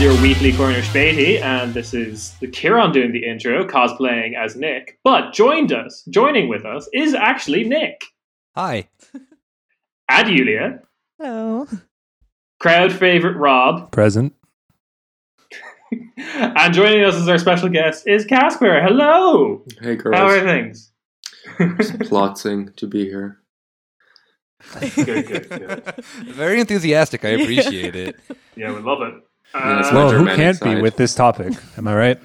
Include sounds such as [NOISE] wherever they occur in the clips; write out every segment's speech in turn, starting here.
is your weekly Cornish Beatty, and this is the Kieran doing the intro, cosplaying as Nick. But joined us, joining with us, is actually Nick. Hi. And Yulia. Hello. Crowd favorite Rob. Present. [LAUGHS] and joining us as our special guest is Casper. Hello. Hey girls. How are things? Just [LAUGHS] plotting to be here. good, good, good. [LAUGHS] Very enthusiastic. I appreciate it. Yeah, we love it. Yeah, it's Uh, Well, who can't be with this topic? Am I right?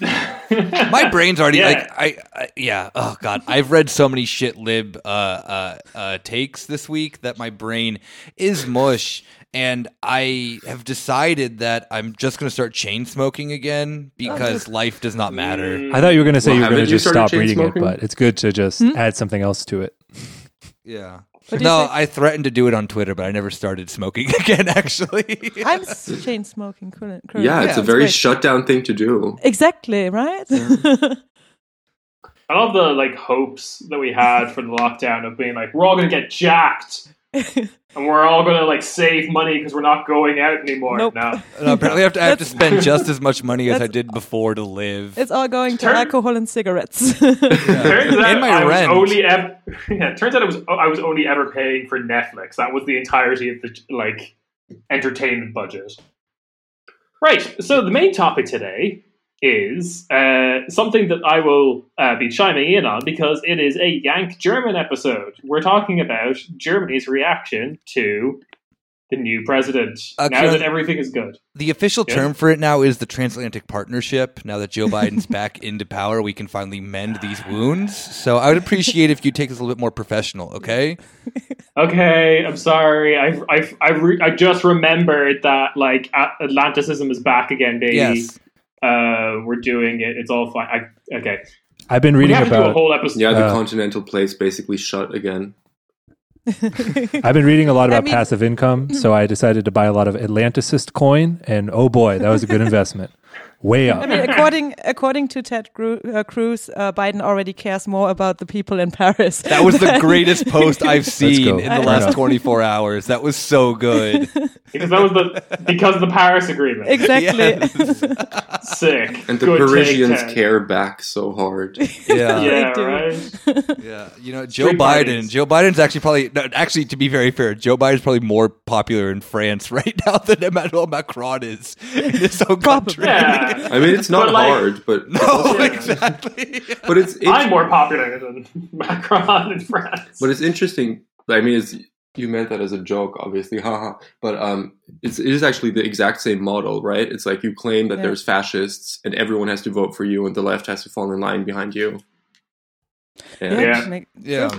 [LAUGHS] My brain's already Yeah. like I, I yeah. Oh god, I've read so many shit lib uh, uh, uh, takes this week that my brain is mush, and I have decided that I'm just going to start chain smoking again because [LAUGHS] life does not matter. I thought you were going to say Well, you were going to just stop reading smoking? it, but it's good to just add something else to it. Yeah. What do you No, say? I threatened to do it on Twitter, but I never started smoking [LAUGHS] again. Actually, I'm s- chain smoking current. current- Yeah, it's a very great. shutdown thing to do. Exactly, right? [LAUGHS] I love the like hopes that we had for the lockdown of being like, we're all gonna get jacked, [LAUGHS] and we're all gonna like save money because we're not going out anymore. Nope. No, [LAUGHS] No, apparently I have to, I have to spend [LAUGHS] just as much money as I did before to live. it's all going to Turn- alcohol and cigarettes. [LAUGHS] turns out And my I rent. was only ever. Yeah, it turns out I was I was only ever paying for Netflix. That was the entirety of the like entertainment budget. Right. So the main topic today is uh, something that I will uh, be chiming in on because it is a Yank German episode. We're talking about Germany's reaction to the new president Uh, now that everything is good. The official Yeah. term for it now is the transatlantic partnership. Now that Joe Biden's [LAUGHS] back into power, we can finally mend these wounds. So I would appreciate if you take this a little bit more professional, okay? [LAUGHS] Okay, I'm sorry. I I I, re- I just remembered that like Atlanticism is back again, baby. Yes. Uh, we're doing it. It's all fine. I, okay, I've been reading have to do a about whole episode. Yeah, the Uh, continental place basically shut again. I've been reading a lot [LAUGHS] I about mean- passive income, so I decided to buy a lot of Atlanticist coin, and oh boy, that was a good [LAUGHS] investment. Way up. I mean, according according to Ted Gru- uh, Cruz, uh, Biden already cares more about the people in Paris. That was the greatest [LAUGHS] post I've seen in the Fair last enough. 24 hours. That was so good. because that was the because of the Paris Agreement. exactly. [LAUGHS] Sick. And the Good Parisians Ted. care back so hard. [LAUGHS] Yeah. Yeah, They right. Yeah, you know, Joe Street Biden. parties. Joe Biden's actually probably no, actually to be very fair, Joe Biden's probably more popular in France right now than Emmanuel Macron is in his own country. Yeah, I mean, it's not But, like- hard, but [LAUGHS] No, exactly. but it's, it's I'm more popular than [LAUGHS] Macron in France. but it's interesting. I mean, it's you meant that as a joke, obviously, [LAUGHS] haha. But um, it's it is actually the exact same model, right? It's like you claim that Yeah. there's fascists and everyone has to vote for you, and the left has to fall in line behind you. Yeah, Yeah. Yeah.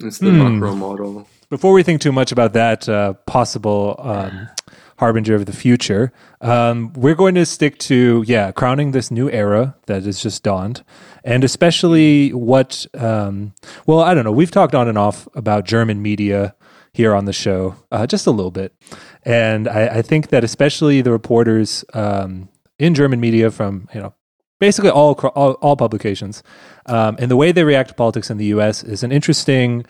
it's the Hmm. Macron model. Before we think too much about that uh, possible um, harbinger of the future, um, we're going to stick to yeah, crowning this new era that has just dawned, and especially what. Um, well, I don't know. We've talked on and off about German media here on the show, uh, just a little bit, and I, I think that especially the reporters um, in German media from you know basically all all, all publications, um, and the way they react to politics in the U.S. is an interesting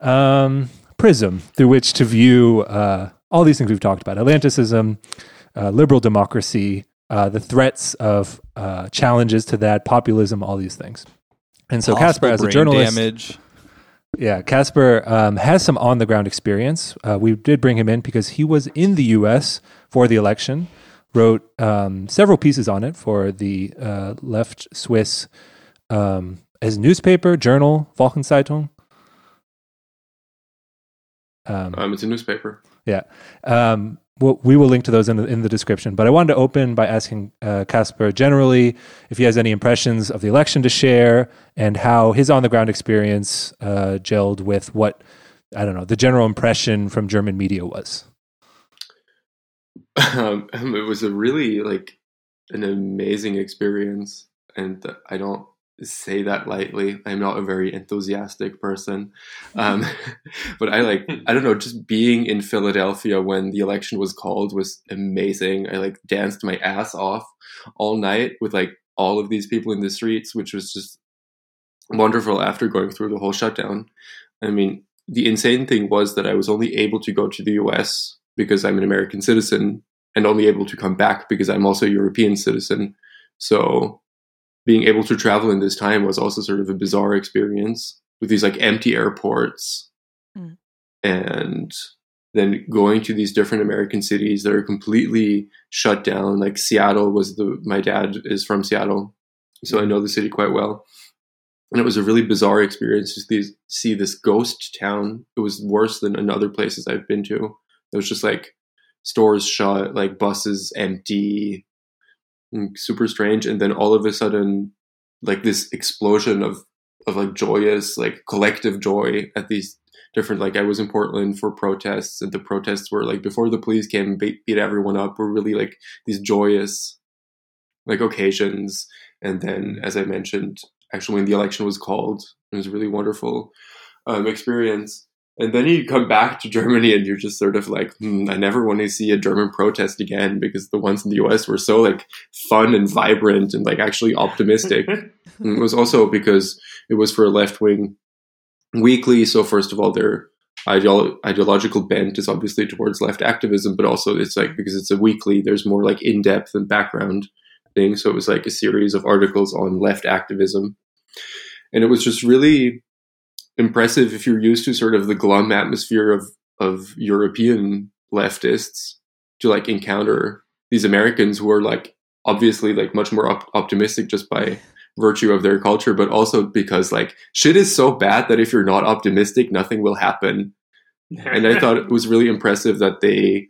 um, prism through which to view uh, all these things we've talked about Atlanticism, uh, liberal democracy, uh, the threats of uh, challenges to that, populism, all these things. And so, Casper, as a journalist, damage. yeah, Casper um, has some on the ground experience. Uh, we did bring him in because he was in the U.S. for the election, wrote um, several pieces on it for the uh, left Swiss um, as newspaper, journal, Wochenzeitung. Um, Um, it's a newspaper. Yeah. Um, well, we will link to those in the, in the description. But I wanted to open by asking uh, Casper generally if he has any impressions of the election to share and how his on the ground experience uh, gelled with what, I don't know, the general impression from German media was. um, [LAUGHS] it was a really like an amazing experience and i don't say that lightly. I'm not a very enthusiastic person. Um, [LAUGHS] but i like i don't know just being in philadelphia when the election was called was amazing. I like danced my ass off all night with like all of these people in the streets which was just wonderful after going through the whole shutdown. I mean the insane thing was that i was only able to go to the us because i'm an american citizen and only able to come back because I'm also a European citizen. So being able to travel in this time was also sort of a bizarre experience with these like empty airports Mm. and then going to these different American cities that are completely shut down. Like Seattle was the my dad is from Seattle, so I know the city quite well. And it was a really bizarre experience to see- this ghost town. It was worse than in other places I've been to. It was just like stores shut, like buses empty, super strange. And then all of a sudden, like this explosion of of like joyous, like collective joy at these different. Like I was in Portland for protests, and the protests were like before the police came beat, beat everyone up. Were really like these joyous, like occasions. And then, as I mentioned, actually when the election was called, it was a really wonderful um, experience. And then you come back to Germany and you're just sort of like, hmm, I never want to see a German protest again because the ones in the US were so like fun and vibrant and like actually optimistic. [LAUGHS] It was also because it was for a left wing weekly. So first of all, their ideolo- ideological bent is obviously towards left activism, but also it's like because it's a weekly, there's more like in depth and background thing. So it was like a series of articles on left activism, and it was just really impressive if you're used to sort of the glum atmosphere of of European leftists to like encounter these Americans who are like obviously like much more op- optimistic just by virtue of their culture, but also because like shit is so bad that if you're not optimistic, nothing will happen. And I thought it was really impressive that they,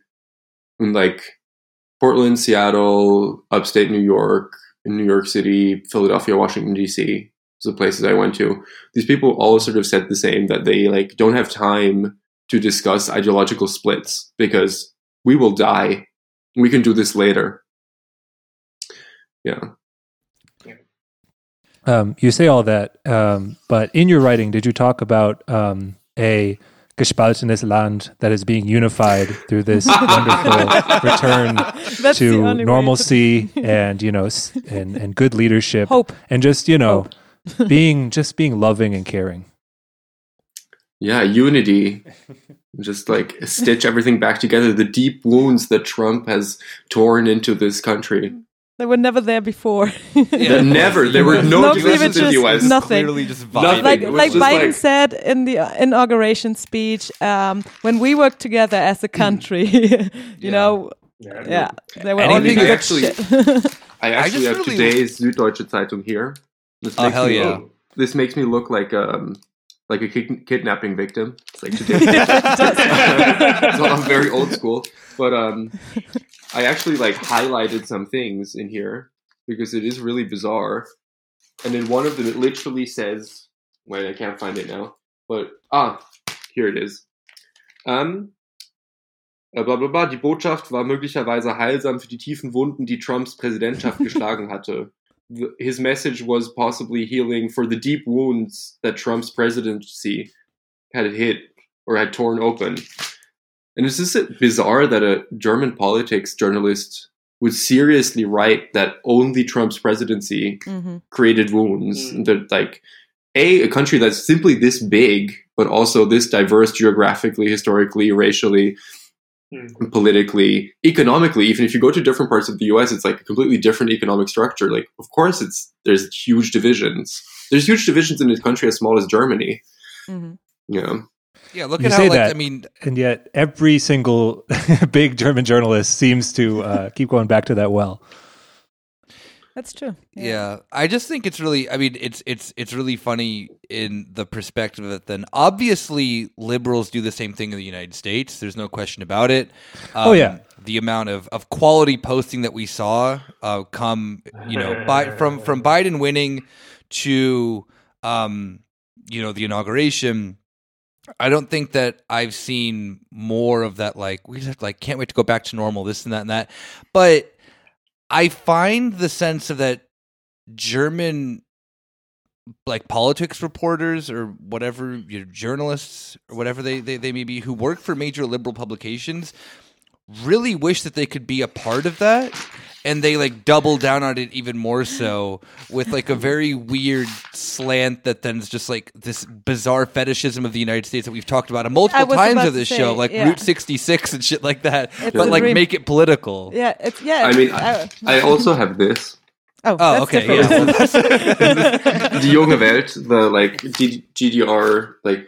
in like Portland, Seattle, upstate New York, New York City, Philadelphia, Washington D.C. was the places I went to. These people all sort of said the same that they like don't have time to discuss ideological splits because we will die. We can do this later. Yeah. Um, you say all that, um, but in your writing, did you talk about um, a gespaltenes Land that is being unified through this [LAUGHS] wonderful return That's to normalcy and you know and and good leadership Hope. and just you know [LAUGHS] being just being loving and caring. Yeah, unity. Just like stitch everything back together. The deep wounds that Trump has torn into this country. They were never there before. They're never. There were no No divisions in the US. nothing. Clearly just Nothing. vibing. like like just Biden like- said in the uh, inauguration speech, um, when we work together as a country, [LAUGHS] you know, yeah, they were And I only good actually- shit. [LAUGHS] I actually just have really- today's Süddeutsche Zeitung here. This Oh, makes hell me yeah. Look, this makes me look like um like a kid- kidnapping victim. It's like today's [LAUGHS] [LAUGHS] [LAUGHS] so I'm very old school, but um, I actually like highlighted some things in here because it is really bizarre. And in one of them, it literally says, "Wait, I can't find it now." But ah, here it is. Um, äh, bla bla bla. Die Botschaft war möglicherweise heilsam für die tiefen Wunden, die Trumps Präsidentschaft geschlagen hatte. The- His message was possibly healing for the deep wounds that Trump's presidency had hit or had torn open. And it's just bizarre that a German politics journalist would seriously write that only Trump's presidency Mhm. created wounds. Mm. That like a a country that's simply this big, but also this diverse geographically, historically, racially, Mm. politically, economically. Even if you go to different parts of the U.S., it's like a completely different economic structure. Like, of course, it's there's huge divisions. There's huge divisions in a country as small as Germany. Mm-hmm. You know, Yeah, look You at how say like that. I mean, And yet, every single [LAUGHS] big German journalist seems to uh, keep going back to that well. That's true. yeah. I just think it's really I mean, it's it's it's really funny in the perspective that then obviously liberals do the same thing in the United States. There's no question about it. Um, Oh, yeah. the amount of, of quality posting that we saw uh, come, you know, [LAUGHS] by, from from Biden winning to um, you know, the inauguration. I don't think that I've seen more of that. Like we just like can't wait to go back to normal. This and that and that. But I find the sense of that German like politics reporters or whatever your journalists or whatever they, they, they may be who work for major liberal publications really wish that they could be a part of that and they like double down on it even more so with like a very weird slant that then is just like this bizarre fetishism of the United States that we've talked about multiple times of this show, like yeah. Route 66 and shit like that. It's but like make it political. Yeah, it's yeah. I mean, I, I also have this. Oh, oh okay. Yeah. [LAUGHS] [LAUGHS] the Junge Welt, the like GDR like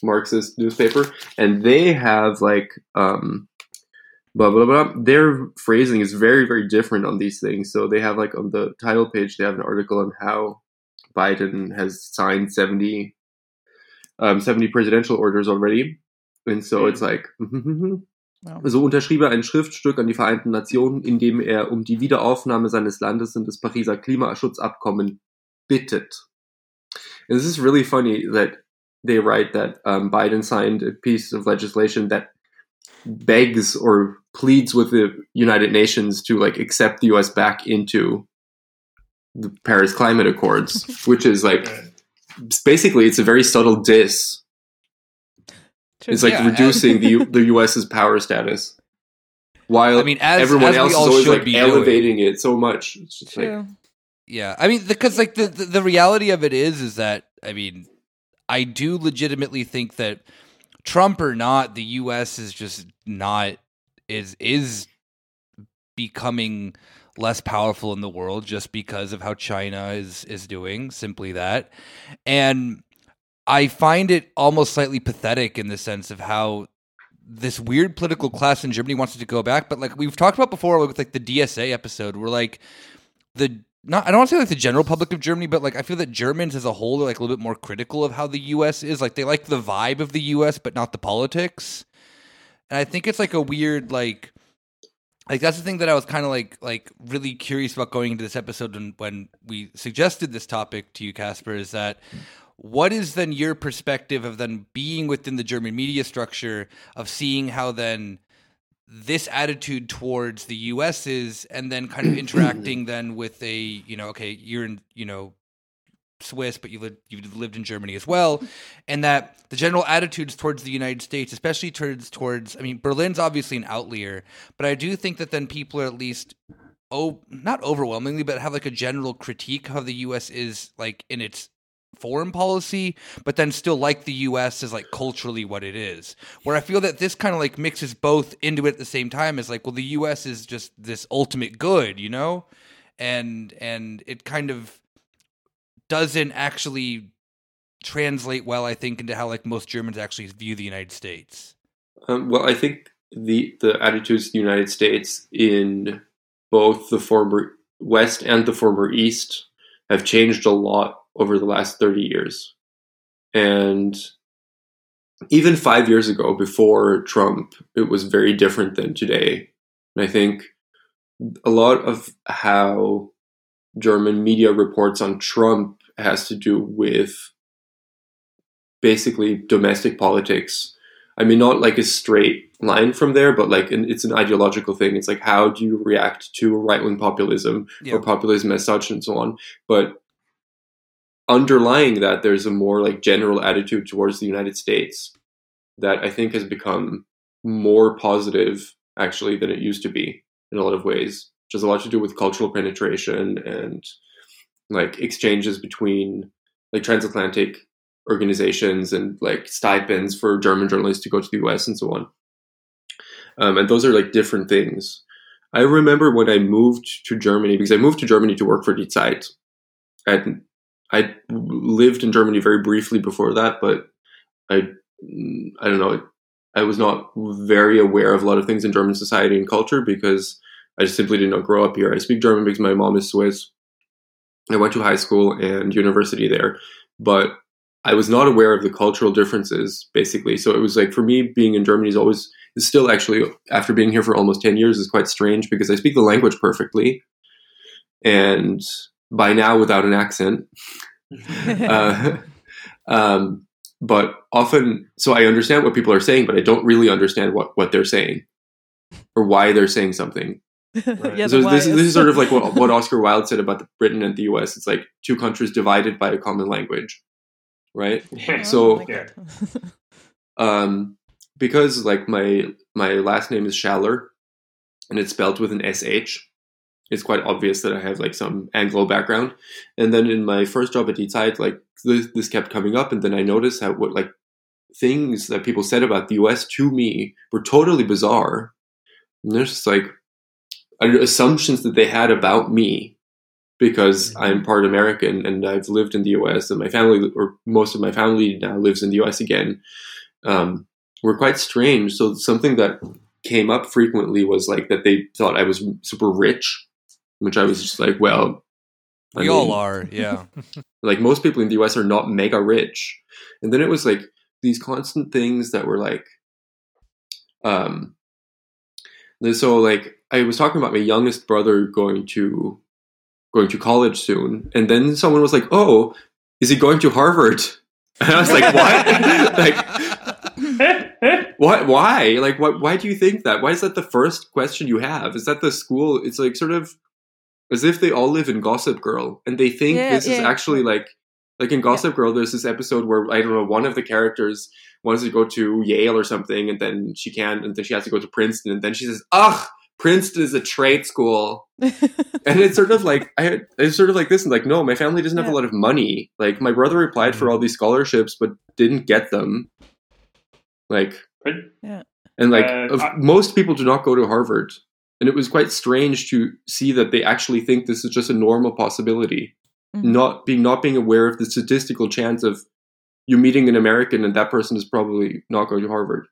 Marxist newspaper, and they have like um blah blah blah. Their phrasing is very very different on these things. So they have like on the title page they have an article on how Biden has signed 70, um, 70 presidential orders already, and so it's like. So unterschrieb er ein Schriftstück an die Vereinten Nationen, in dem er um die Wiederaufnahme seines Landes in das Pariser Klimaschutzabkommen bittet. And this is really funny that they write that um, Biden signed a piece of legislation that begs or pleads with the United Nations to like accept the US back into the Paris Climate Accords, [LAUGHS] which is like basically it's a very subtle diss. It's like yeah, reducing the the US's power status. While I mean, as, everyone as else is always like elevating doing. it so much. It's just True. like yeah, I mean, because like the, the the reality of it is, is that I mean, I do legitimately think that Trump or not, the U.S. is just not is is becoming less powerful in the world just because of how China is is doing. Simply that, and I find it almost slightly pathetic in the sense of how this weird political class in Germany wants it to go back. But like we've talked about before with like the DSA episode, where like the not I don't want to say like the general public of Germany, but like I feel that Germans as a whole are like a little bit more critical of how the US is. Like they like the vibe of the US, but not the politics. And I think it's like a weird like like that's the thing that I was kind of like like really curious about going into this episode and when we suggested this topic to you, Casper, is that what is then your perspective of then being within the German media structure of seeing how then this attitude towards the US is and then kind of [CLEARS THROAT] interacting then with a, you know, okay, you're in, you know, Swiss, but you lived you've lived in Germany as well, and that the general attitudes towards the United States, especially towards towards I mean Berlin's obviously an outlier, but I do think that then people are at least oh not overwhelmingly, but have like a general critique of the U.S. is like in its foreign policy, but then still like the US is like culturally what it is. Where I feel that this kind of like mixes both into it at the same time is like, well, the US is just this ultimate good, you know? And and it kind of doesn't actually translate well, I think, into how like most Germans actually view the United States. Um, well, I think the the attitudes of the United States in both the former West and the former East have changed a lot over the last 30 years. And even five years ago, before Trump, it was very different than today. And I think a lot of how German media reports on Trump has to do with basically domestic politics. I mean, not like a straight line from there, but like an, it's an ideological thing. It's like how do you react to right wing populism or populism as such, and so on. But underlying that, there's a more like general attitude towards the United States that I think has become more positive actually than it used to be in a lot of ways, which has a lot to do with cultural penetration and like exchanges between like transatlantic organizations and like stipends for German journalists to go to the US and so on. Um, and those are like different things. I remember when I moved to Germany because I moved to Germany to work for Die Zeit. And I lived in Germany very briefly before that, but I I don't know. I was not very aware of a lot of things in German society and culture because I just simply did not grow up here. I speak German because my mom is Swiss. I went to high school and university there, but I was not aware of the cultural differences basically. So it was like for me being in Germany is always is still actually after being here for almost 10 years is quite strange because I speak the language perfectly and by now without an accent. [LAUGHS] uh, um, but often, so I understand what people are saying, but I don't really understand what, what they're saying or why they're saying something. Right. yeah, so this, this, is sort of like what, [LAUGHS] what Oscar Wilde said about the Britain and the US. It's like two countries divided by a common language, right? [LAUGHS] Yeah. So, oh yeah. [LAUGHS] um, because like my my last name is Schaller, and it's spelled with an sh, it's quite obvious that I have like some Anglo background. And then in my first job at Die like this, this kept coming up, and then I noticed that what like things that people said about the US to me were totally bizarre. And they're just like assumptions that they had about me because mm-hmm. I'm part American and I've lived in the US and my family, or most of my family now lives in the US again, um, were quite strange. So something that came up frequently was like that they thought I was super rich, which I was just like, well, I we mean, all are, yeah. [LAUGHS] like most people in the US are not mega rich. And then it was like these constant things that were like, um, so like I was talking about my youngest brother going to going to college soon, and then someone was like, "Oh, is he going to Harvard?" [LAUGHS] And I was like, "What? [LAUGHS] like, what? Why? Like, what? Why do you think that? Why is that the first question you have? Is that the school? It's like sort of as if they all live in Gossip Girl, and they think yeah, this yeah. is actually like like in Gossip Girl, there's this episode where I don't know one of the characters wants to go to Yale or something, and then she can't, and then she has to go to Princeton, and then she says, "Ugh, Princeton is a trade school," [LAUGHS] and it's sort of like I, it's sort of like this, and like, no, my family doesn't have yeah. a lot of money. Like my brother applied for mm. all these scholarships, but didn't get them. Like, yeah. and like uh, I, most people do not go to Harvard, and it was quite strange to see that they actually think this is just a normal possibility mm-hmm. not being not being aware of the statistical chance of you meeting an American and that person is probably not going to Harvard.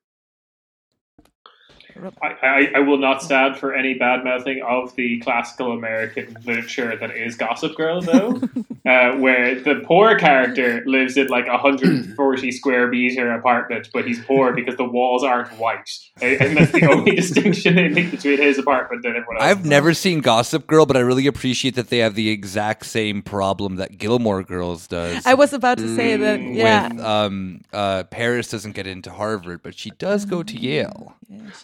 I, I, I, will not stand for any bad mouthing of the classical American literature that is Gossip Girl, though, [LAUGHS] uh, where the poor character lives in like a 140 square meter apartment, but he's poor [LAUGHS] because the walls aren't white. And that's the only [LAUGHS] distinction they make between his apartment and everyone else. I've never seen Gossip Girl, but I really appreciate that they have the exact same problem that Gilmore Girls does. I was about to say that, mm, yeah. With, um, uh, Paris doesn't get into Harvard, but she does go to Yale.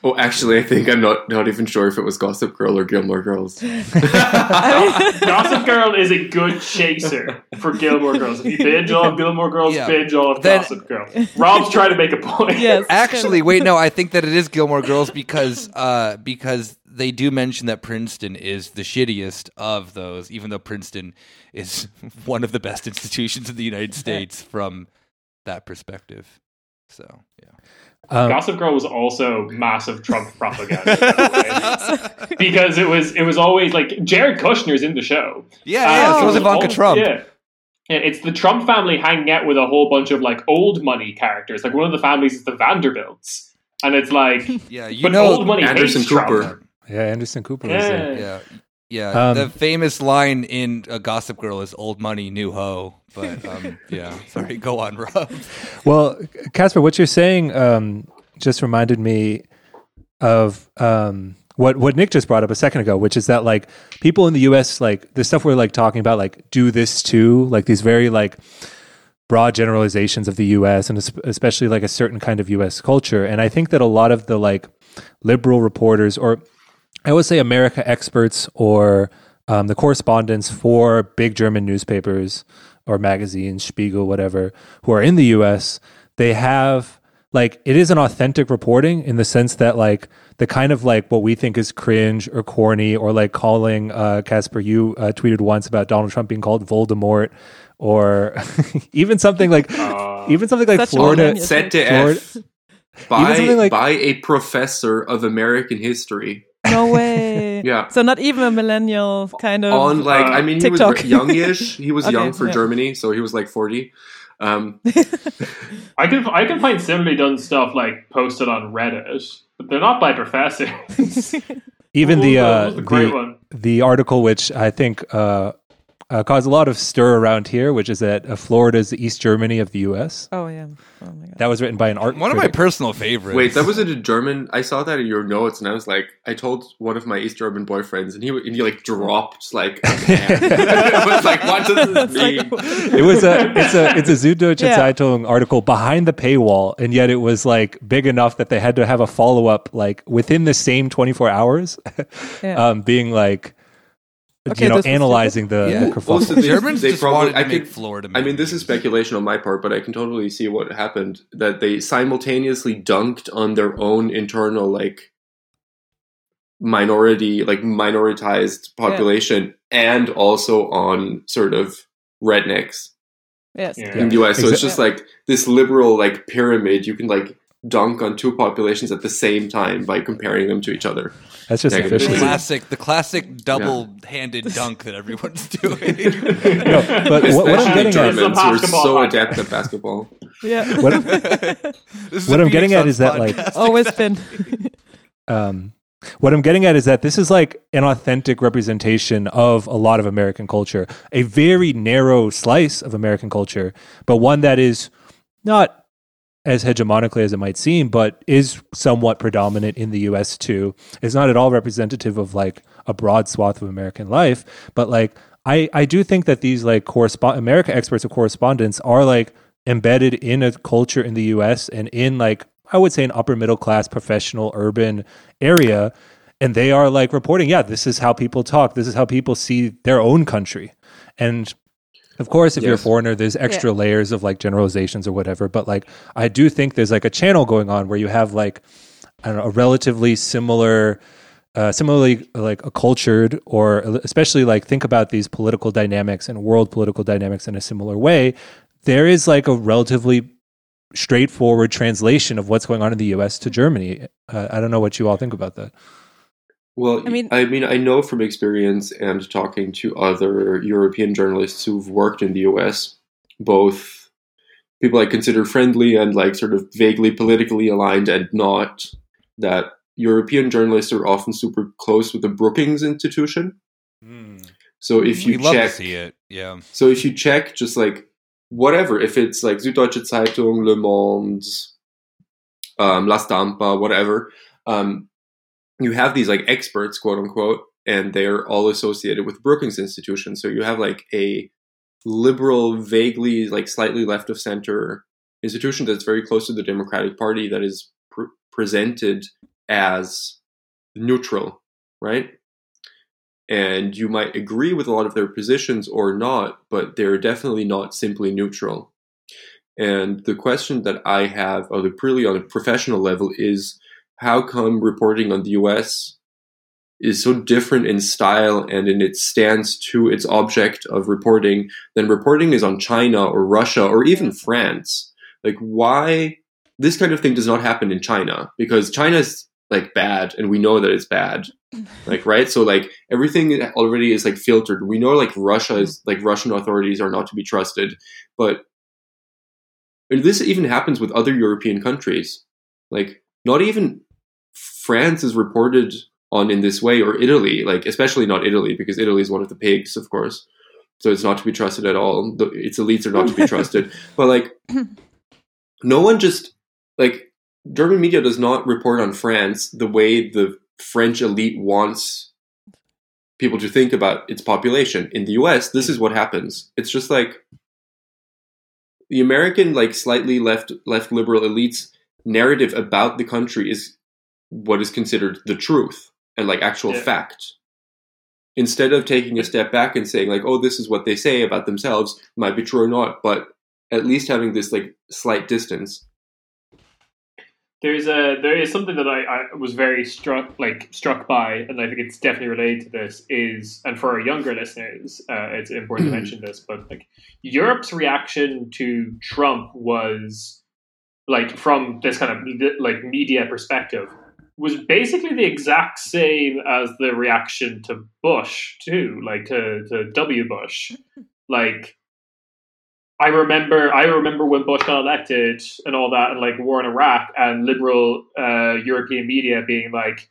Oh, actually, I think I'm not not even sure if it was Gossip Girl or Gilmore Girls. [LAUGHS] Gossip [LAUGHS] Girl is a good chaser for Gilmore Girls. If you binge all of Gilmore Girls, yeah. binge all of then, Gossip Girl. Rob's trying to make a point. [LAUGHS] Yes, actually, wait, no, I think that it is Gilmore Girls because uh, because they do mention that Princeton is the shittiest of those, even though Princeton is one of the best institutions in the United States from that perspective. So, yeah. Um, Gossip Girl was also massive Trump [LAUGHS] propaganda [LAUGHS] because it was it was always like Jared Kushner's in the show. Yeah, yeah, uh, so was Ivanka all, Trump. Yeah. And it's the Trump family hanging out with a whole bunch of like old money characters. Like one of the families is the Vanderbilts, and it's like, [LAUGHS] yeah, you know, old money Anderson Cooper. Trump. Yeah, Anderson Cooper. Yeah, yeah, yeah. Um, the famous line in a Gossip Girl is "Old money, new hoe." But um, [LAUGHS] yeah, sorry. Go on, Rob. Well, Casper, what you're saying um, just reminded me of um, what what Nick just brought up a second ago, which is that like people in the U.S. like the stuff we're like talking about, like do this too, like these very like broad generalizations of the U.S. and especially like a certain kind of U.S. culture. And I think that a lot of the like liberal reporters, or I would say America experts, or um, the correspondents for big German newspapers or magazines, Spiegel, whatever, who are in the US, they have like it is an authentic reporting in the sense that like the kind of like what we think is cringe or corny or like calling uh Casper you uh, tweeted once about Donald Trump being called Voldemort or [LAUGHS] even something like uh, even something like Florida set to F by, like, by a professor of American history no [LAUGHS] way. yeah. So not even a millennial kind of on like uh, I mean TikTok. he was youngish. [LAUGHS] He was okay, young for yeah. Germany, so he was like forty. Um, [LAUGHS] I can I can find similarly done stuff like posted on Reddit, but they're not by professors. Even the uh, the, the, the, article, which I think uh, uh, caused a lot of stir around here, which is that uh, Florida is the East Germany of the U.S. Oh yeah, oh my god, that was written by an art. One critic. of my personal favorites. Wait, that was in a German. I saw that in your notes, and I was like, I told one of my East German boyfriends, and he and he like dropped like. [LAUGHS] [LAUGHS] I was like, what does this mean? it was a it's a it's a Süddeutsche yeah. Zeitung article behind the paywall, and yet it was like big enough that they had to have a follow up like within the same twenty four hours, yeah. [LAUGHS] um, being like okay, you know, analyzing the, yeah. the kerfuffle. Well, so they, Germans they just probably, wanted to I make Florida. I mean, this is speculation on my part, but I can totally see what happened. That they simultaneously dunked on their own internal like minority, like minoritized population, yeah. and also on sort of rednecks. Yes. Yeah. In the US. So it's just like this liberal like pyramid. You can like dunk on two populations at the same time by comparing them to each other. That's just the classic, the classic double-handed yeah. dunk that everyone's [LAUGHS] doing. no, but what, what I'm getting at, we're so adept at basketball. [LAUGHS] Yeah. [LAUGHS] What, what I'm getting at is that like always been. Um, what I'm getting at is that this is like an authentic representation of a lot of American culture, a very narrow slice of American culture, but one that is not as hegemonically as it might seem, but is somewhat predominant in the US too. It's not at all representative of like a broad swath of American life, but like I, I do think that these like correspond America experts of correspondence are like embedded in a culture in the US and in like I would say an upper middle class professional urban area and they are like reporting yeah this is how people talk this is how people see their own country and of course if yes. you're a foreigner there's extra yeah. layers of like generalizations or whatever but like i do think there's like a channel going on where you have like i don't know a relatively similar uh, similarly like a cultured or especially like think about these political dynamics and world political dynamics in a similar way there is like a relatively straightforward translation of what's going on in the US to Germany. Uh, I don't know what you all think about that. Well, I mean, I mean, I know from experience and talking to other European journalists who've worked in the US, both people I consider friendly and like sort of vaguely politically aligned and not, that European journalists are often super close with the Brookings Institution. Mm. So if you we check, see it, yeah. So if you check just like whatever, if it's like Süddeutsche Zeitung, Le Monde, um, La Stampa, whatever, um, you have these like experts, quote unquote, and they're all associated with Brookings Institution. So you have like a liberal, vaguely like slightly left of center institution that's very close to the Democratic Party that is pr- presented as neutral, right? and you might agree with a lot of their positions or not, but they're definitely not simply neutral. And the question that I have, or the purely on a professional level, is how come reporting on the US is so different in style and in its stance to its object of reporting than reporting is on China or Russia or even France? Like, why this kind of thing does not happen in China? Because China's like bad and we know that it's bad. [LAUGHS] Like right? So like everything already is like filtered. We know like russia is mm. like russian authorities are not to be trusted but this even happens with other european countries. Like not even france is reported on in this way or italy like especially not italy because italy is one of the pigs of course so it's not to be trusted at all its elites are not to be [LAUGHS] trusted but like no one just like German media does not report on France the way the French elite wants people to think about its population. In the US, this is what happens. It's just like the American, like slightly left left liberal elites narrative about the country is what is considered the truth and like actual yeah. fact. Instead of taking a step back and saying like, oh, this is what they say about themselves, might be true or not, but at least having this like slight distance there's a there is something that I, I was very struck like struck by, and I think it's definitely related to this. Is and for our younger listeners, uh, it's important to [CLEARS THROAT] mention this, but like Europe's reaction to Trump was like from this kind of like media perspective was basically the exact same as the reaction to Bush too, like to to W Bush, [LAUGHS] like I remember I remember when Bush got elected and all that and like war in Iraq and liberal uh, European media being like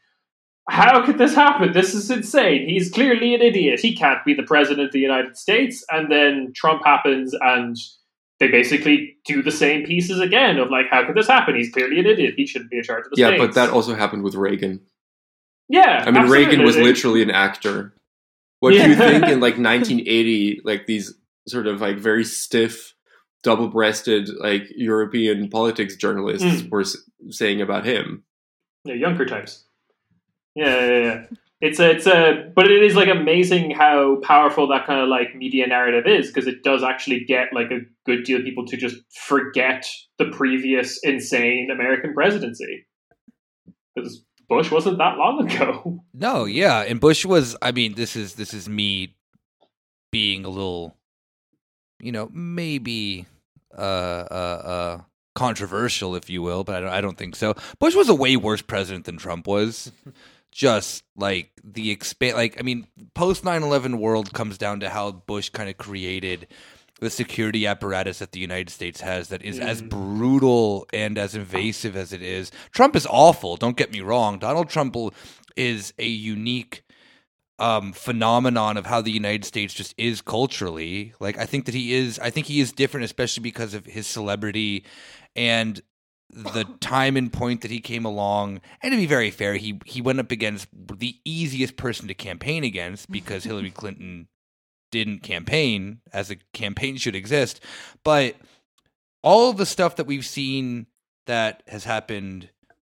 how could this happen? This is insane. He's clearly an idiot. He can't be the president of the United States. And then Trump happens and they basically do the same pieces again of like, how could this happen? He's clearly an idiot. He shouldn't be in charge of the yeah, States. but that also happened with Reagan. Yeah. I mean, Reagan was literally an actor. What yeah. do you think in like [LAUGHS] 1980, like these sort of like very stiff, double-breasted like European politics journalists mm. were saying about him. Yeah, younger types. Yeah, yeah, yeah. It's a, it's a, but it is like amazing how powerful that kind of like media narrative is because it does actually get like a good deal of people to just forget the previous insane American presidency. Because Bush wasn't that long [LAUGHS] ago. No, yeah, and Bush was. I mean, this is this is me being a little, you know, maybe uh uh uh controversial, if you will, but I don't, I don't think so. Bush was a way worse president than Trump was. [LAUGHS] Just like the expand, like I mean, post 9-11 world comes down to how Bush kind of created the security apparatus that the United States has that is mm. as brutal and as invasive as it is. Trump is awful. Don't get me wrong. Donald Trump is a unique um, phenomenon of how the United States just is culturally. Like I think that he is. I think he is different, especially because of his celebrity and the time and point that he came along. And to be very fair, he he went up against the easiest person to campaign against because [LAUGHS] Hillary Clinton didn't campaign as a campaign should exist. But all of the stuff that we've seen that has happened,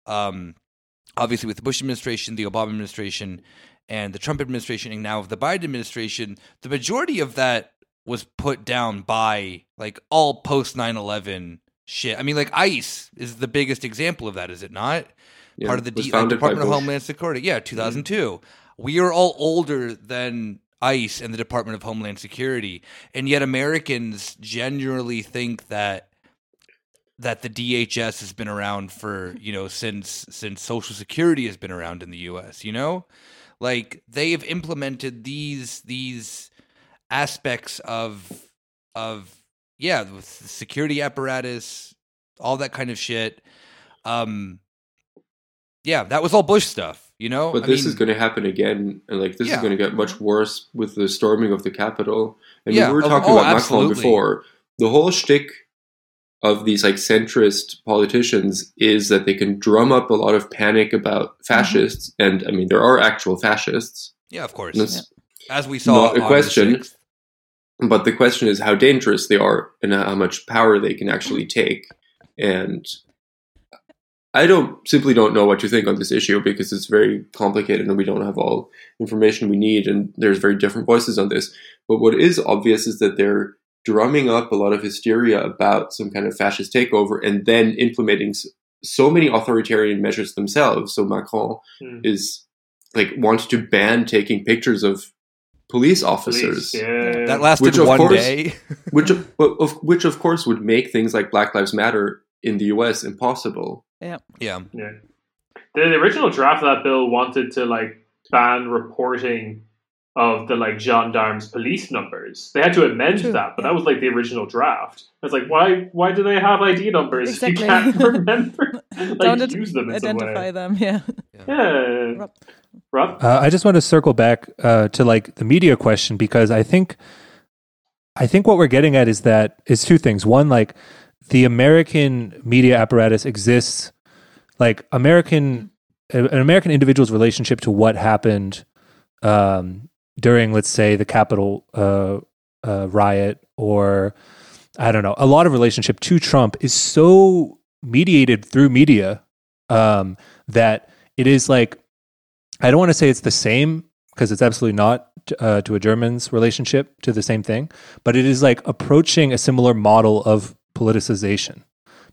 um, obviously with the Bush administration, the Obama administration, and the Trump administration, and now of the Biden administration, the majority of that was put down by like all post 9 11 shit. I mean, like ICE is the biggest example of that, is it not? Yeah, Part of the D- uh, Department of Homeland Security. Yeah, 2002. Mm-hmm. We are all older than ICE and the Department of Homeland Security, and yet Americans generally think that that the DHS has been around for you know since since Social Security has been around in the U.S. You know, like they have implemented these these aspects of of yeah, the security apparatus, all that kind of shit. Um, yeah, that was all Bush stuff. You know, but I this mean, is going to happen again, and like this yeah. is going to get much worse with the storming of the Capitol. And yeah, we were talking oh, about absolutely. Macron before. The whole shtick of these like centrist politicians is that they can drum up a lot of panic about mm-hmm. fascists, mm-hmm. and I mean there are actual fascists. Yeah, of course. Yeah. As we saw, not a question. But the question is how dangerous they are and how much power they can actually take. And I don't simply don't know what you think on this issue because it's very complicated and we don't have all information we need and there's very different voices on this. But what is obvious is that they're drumming up a lot of hysteria about some kind of fascist takeover and then implementing so many authoritarian measures themselves. So Macron mm. is like wants to ban taking pictures of police officers. Police, yeah. That lasted one course, day. [LAUGHS] which [LAUGHS] of, of, which of course would make things like Black Lives Matter in the US impossible. Yeah. Yeah. Yeah. The, the original draft of that bill wanted to like ban reporting of the like gendarmes police numbers. They had to amend True. that, but that was like the original draft. It's like why why do they have ID numbers exactly. if you can't [LAUGHS] remember like Don't use them identify them, yeah. Yeah. yeah. Rob? Uh, I just want to circle back uh, to like the media question because I think I think what we're getting at is that is two things. One, like the American media apparatus exists like American an American individual's relationship to what happened um, during, let's say, the Capitol uh, uh, riot, or I don't know, a lot of relationship to Trump is so mediated through media um, that it is like I don't want to say it's the same because it's absolutely not uh, to a German's relationship to the same thing, but it is like approaching a similar model of politicization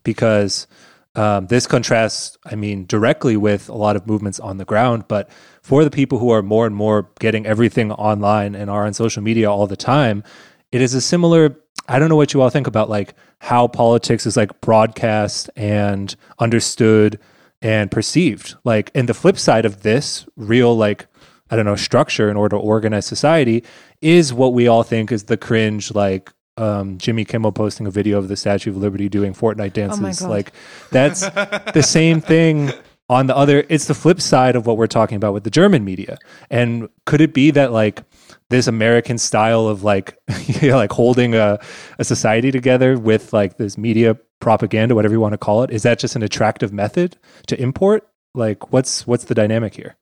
because um, this contrasts, I mean, directly with a lot of movements on the ground. But for the people who are more and more getting everything online and are on social media all the time, it is a similar. I don't know what you all think about like how politics is like broadcast and understood and perceived. Like, and the flip side of this real, like, I don't know, structure in order to organize society is what we all think is the cringe, like, um, Jimmy Kimmel posting a video of the Statue of Liberty doing Fortnite oh dances. Oh like that's the same thing on the other. It's the flip side of what we're talking about with the German media. And could it be that like this American style of like you [LAUGHS] know, like holding a, a society together with like this media propaganda, whatever you want to call it, is that just an attractive method to import? Like what's what's the dynamic here?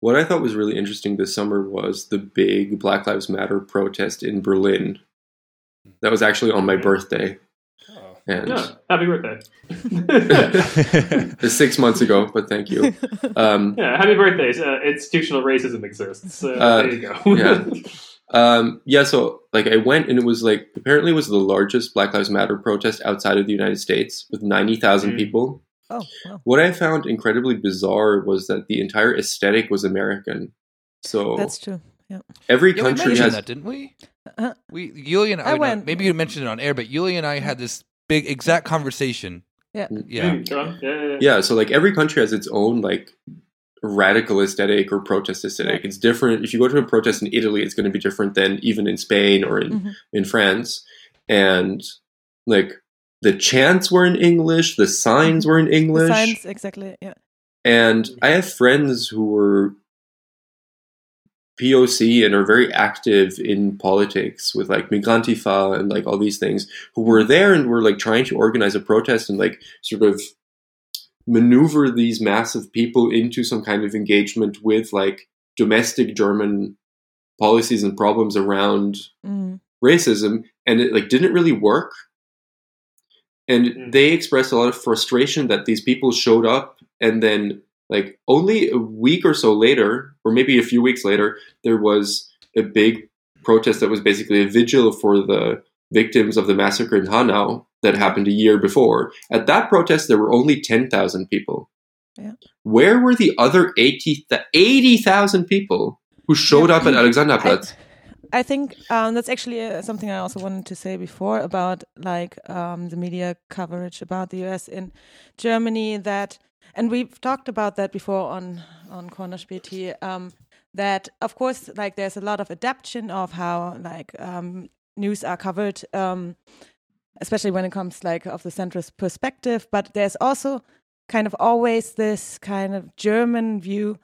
What I thought was really interesting this summer was the big Black Lives Matter protest in Berlin that was actually on my birthday. Oh. And yeah, happy birthday. [LAUGHS] six months ago, but thank you. [LAUGHS] Um, yeah, happy birthday. Uh, institutional racism exists. Uh, uh, there you go. yeah. [LAUGHS] Um, yeah, so like I went and it was like apparently it was the largest Black Lives Matter protest outside of the United States with ninety thousand mm. people. Oh, wow. What I found incredibly bizarre was that the entire aesthetic was American. So That's true. every Yeah, we country mentioned has that, didn't we? Uh, We Yulia and I I, no, went- maybe you mentioned it on air, but Yulia and I had this big exact conversation. Yeah. Yeah. Mm, go on. Yeah, yeah, yeah. yeah so like every country has its own like radical aesthetic or protest aesthetic it's different if you go to a protest in italy it's going to be different than even in spain or in, Mhm. in france and like the chants were in english the signs were in The english Science, exactly. Yeah. and i have friends who were POC and are very active in politics with like Migrantifa and like all these things who were there and were like trying to organize a protest and like sort of maneuver these massive people into some kind of engagement with like domestic German policies and problems around Mm. racism and it like didn't really work and Mm. they expressed a lot of frustration that these people showed up and then like only a week or so later or maybe a few weeks later there was a big protest that was basically a vigil for the victims of the massacre in Hanau that happened a year before at that protest there were only 10,000 people Yeah. where were the other 80 80,000 people who showed Yeah. up at [CLEARS THROAT] Alexanderplatz I think um, that's actually uh, something I also wanted to say before about like um, the media coverage about the US in Germany that, and we've talked about that before on on Cornerspäti, um, that of course like there's a lot of adaptation of how like um, news are covered, um, especially when it comes like of the centrist perspective, but there's also kind of always this kind of German view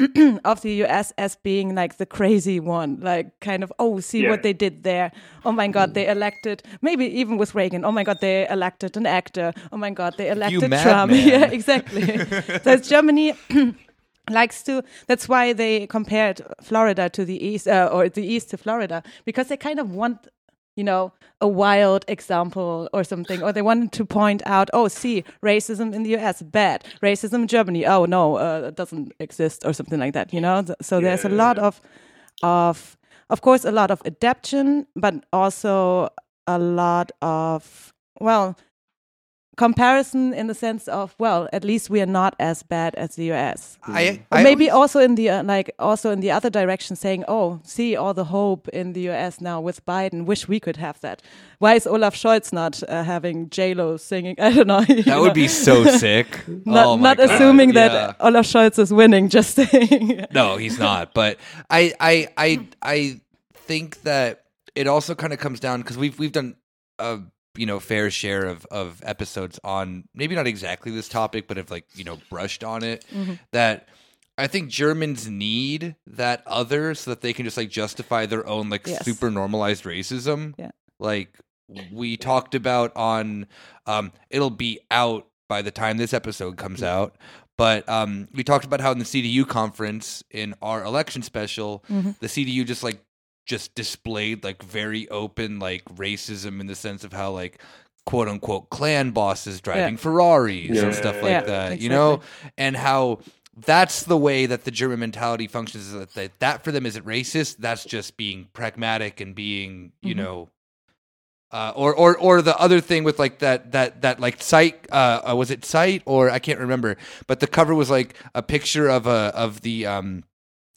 [CLEARS THROAT] of the US as being like the crazy one, like kind of, oh, see Yeah. what they did there. Oh my God, they elected, maybe even with Reagan, oh my God, they elected an actor. Oh my God, they elected Trump. [LAUGHS] yeah, exactly. [LAUGHS] so it's Germany [CLEARS THROAT] likes to, that's why they compared Florida to the east, uh, or the east to Florida, because they kind of want you know, a wild example or something, or they wanted to point out, oh, see, racism in the US, bad. Racism in Germany, oh no, uh, it doesn't exist, or something like that, you know? So there's a Yeah. lot of, of, of course, a lot of adaptation, but also a lot of, well, comparison in the sense of, well, at least we are not as bad as the US. I, I maybe always- also in the uh, like also in the other direction, saying, "Oh, see all the hope in the U.S. now with Biden. Wish we could have that. Why is Olaf Scholz not uh, having J Lo singing? [LAUGHS] I don't know. you that would be so [LAUGHS] sick. not Oh my not God, assuming yeah. that Olaf Scholz is winning. Just saying. [LAUGHS] No, he's not. But I, I, I, I think that it also kind of comes down because we've we've done a you know fair share of of episodes on maybe not exactly this topic, but have like you know brushed on it. Mhm. That I think Germans need that other so that they can just like justify their own like Yes. super normalized racism. Yeah. Like we talked about on um it'll be out by the time this episode comes out. But um, we talked about how in the CDU conference in our election special, Mhm. the CDU just like just displayed like very open like racism in the sense of how like quote unquote clan bosses driving Ferraris Yeah. and stuff like Yeah, that, you know, and how that's the way that the German mentality functions. Is that that, that for them isn't racist. That's just being pragmatic and being, you Mhm. know, uh, or or or the other thing with like that that that like site uh, uh, was it site or I can't remember, but the cover was like a picture of a of the um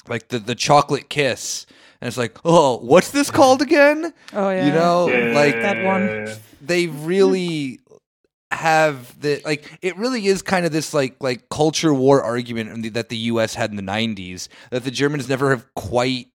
like the the chocolate kiss, and it's like oh what's this called again? Oh yeah. You know, Yeah, like That one. they really have the like it really is kind of this like like culture war argument the, that the US had in the 90s that the Germans never have quite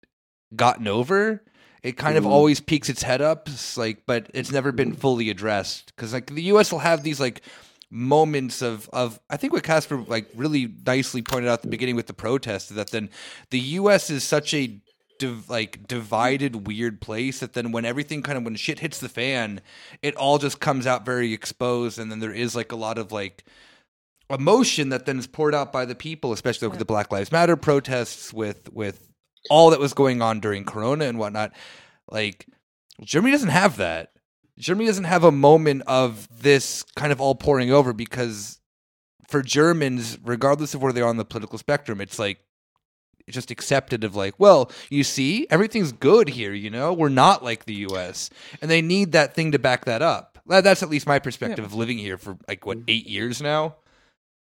gotten over it kind of Mhm. always peeks its head up it's like but it's never been fully addressed cuz like the US will have these like moments of of I think what Casper like really nicely pointed out at the beginning with the protest is that then the US is such a div- like divided weird place that then when everything kind of when shit hits the fan it all just comes out very exposed and then there is like a lot of like emotion that then is poured out by the people especially with the black lives matter protests with with all that was going on during corona and whatnot. Like germany doesn't have that. Germany doesn't have a moment of this kind of all pouring over because for germans regardless of where they are on the political spectrum it's like just accepted of like, well, you see, everything's good here, you know? We're not like the US. And they need that thing to back that up. That's at least my perspective of living here for like what, 8 years now.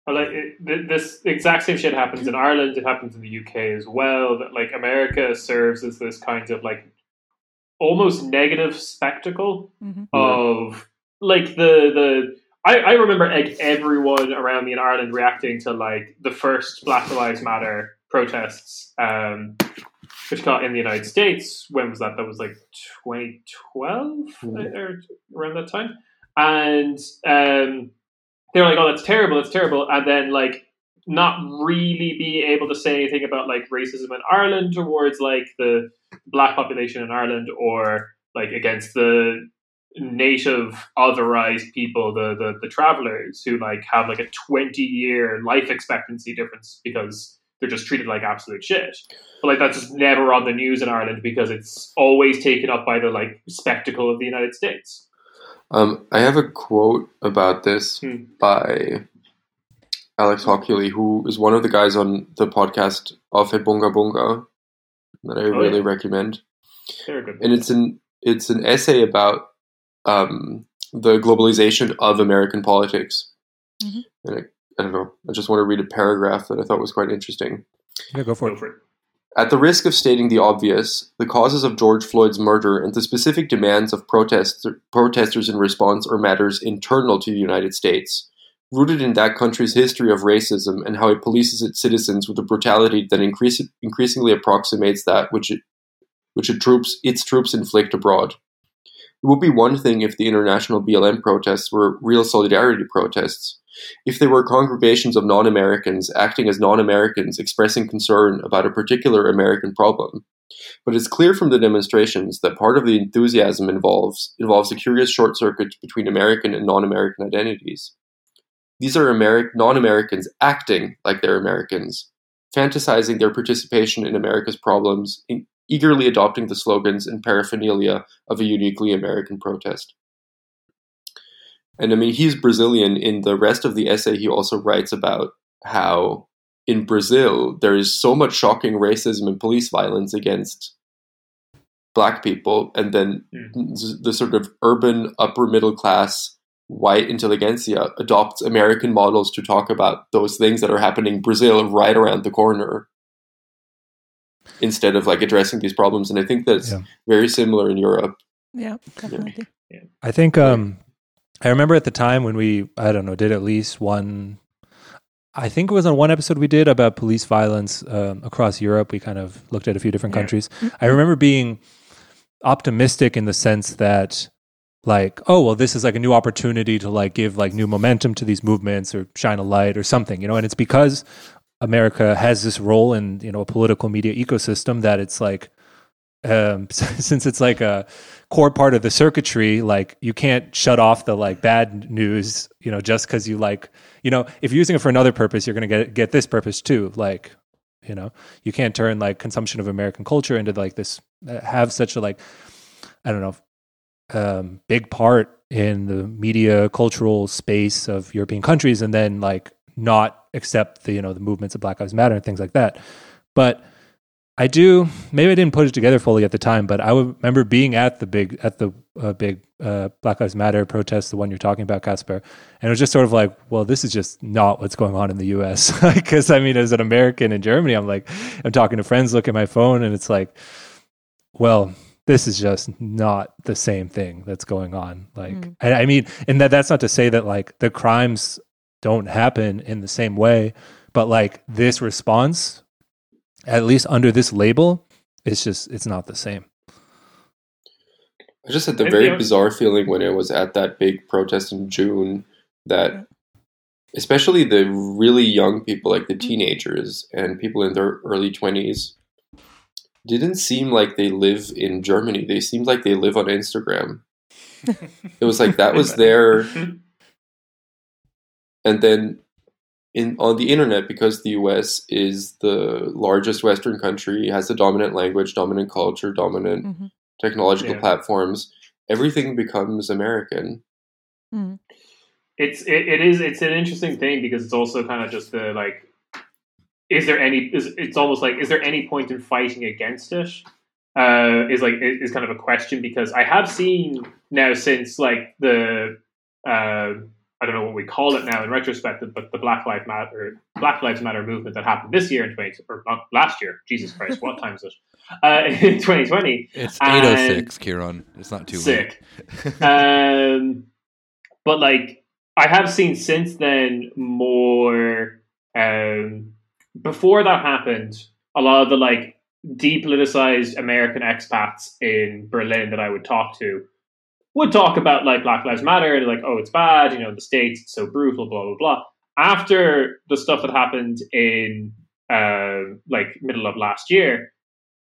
But, like it, this exact same shit happens in Ireland. It happens in the UK as well. That like America serves as this kind of like almost negative spectacle Mhm. of like the the. I, I remember like everyone around me in Ireland reacting to like the first Black Lives Matter protests, um, which got in the United States. When was that? That was like 2012 Mhm. or around that time. And um, they were like, "Oh, that's terrible! That's terrible!" And then like not really be able to say anything about like racism in Ireland towards like the black population in Ireland or like against the native otherized people the the, the travelers who like have like a 20 year life expectancy difference because they're just treated like absolute shit but like that's just never on the news in Ireland because it's always taken up by the like spectacle of the United States Um, I have a quote about this Hmm. by Alex Hochuli, who is one of the guys on the podcast Aufhebunga Bunga that I Oh, really yeah. recommend. they're good And it's an it's an essay about um, the globalization of American politics. Mhm. And I, I don't know. I just want to read a paragraph that I thought was quite interesting. Yeah, go for Go it. for it. At the risk of stating the obvious, the causes of George Floyd's murder and the specific demands of protest, protesters in response are matters internal to the United States, rooted in that country's history of racism and how it polices its citizens with a brutality that increase, increasingly approximates that which it, which it troops, its troops inflict abroad. It would be one thing if the international BLM protests were real solidarity protests, if they were congregations of non Americans acting as non Americans expressing concern about a particular American problem. But it's clear from the demonstrations that part of the enthusiasm involves involves a curious short circuit between American and non American identities. These are Ameri- non Americans acting like they're Americans, fantasizing their participation in America's problems, in- eagerly adopting the slogans and paraphernalia of a uniquely American protest. And I mean, he's Brazilian. In the rest of the essay, he also writes about how in Brazil there is so much shocking racism and police violence against black people, and then Mm. the sort of urban upper middle class white intelligentsia adopts American models to talk about those things that are happening in Brazil right around the corner instead of like addressing these problems. And I think that's Yeah. very similar in Europe. Yeah, definitely. I think um, I remember at the time when we, I don't know, did at least one. I think it was on one episode we did about police violence um, across Europe. We kind of looked at a few different Yeah. countries. I remember being optimistic in the sense that, like, oh well, this is like a new opportunity to like give like new momentum to these movements or shine a light or something, you know. And it's because America has this role in you know a political media ecosystem that it's like um, [LAUGHS] since it's like a core part of the circuitry, like you can't shut off the like bad news, you know, just because you like, you know, if you're using it for another purpose, you're going to get get this purpose too. Like, you know, you can't turn like consumption of American culture into like this uh, have such a like, I don't know, um, big part in the media cultural space of European countries, and then like not accept the you know the movements of Black Lives Matter and things like that. But I do. Maybe I didn't put it together fully at the time, but I remember being at the big at the uh, big uh, Black Lives Matter protest, the one you're talking about, Casper, and it was just sort of like, well, this is just not what's going on in the U.S. [LAUGHS] Because I mean, as an American in Germany, I'm like, I'm talking to friends, look at my phone, and it's like, well, this is just not the same thing that's going on. Like, Mm. and I mean, and that that's not to say that like the crimes don't happen in the same way, but like this response, at least under this label, it's just it's not the same. I just had the very bizarre feeling when I was at that big protest in June that especially the really young people, like the teenagers and people in their early 20s, didn't seem like they live in Germany. They seemed like they live on Instagram. [LAUGHS] it was like that was their and then in on the internet because the US is the largest western country has the dominant language dominant culture dominant Mhm. technological Yeah. platforms everything becomes american Mm. it's it, it is it's an interesting thing because it's also kind of just the like is there any is it's almost like is there any point in fighting against it uh is like is kind of a question because i have seen now since like the uh I don't know what we call it now in retrospect, but the Black Lives Matter Black Lives Matter movement that happened this year in 20 or not last year. Jesus Christ, what time is it? [LAUGHS] Uh, in 2020. It's 806, Kieran. It's not too Sick. [LAUGHS] um, but like I have seen since then more. Um, before that happened, a lot of the like depoliticized American expats in Berlin that I would talk to would talk about like Black Lives Matter and like, oh, it's bad, you know, the states it's so brutal, blah blah blah. After the stuff that happened in uh, like middle of last year,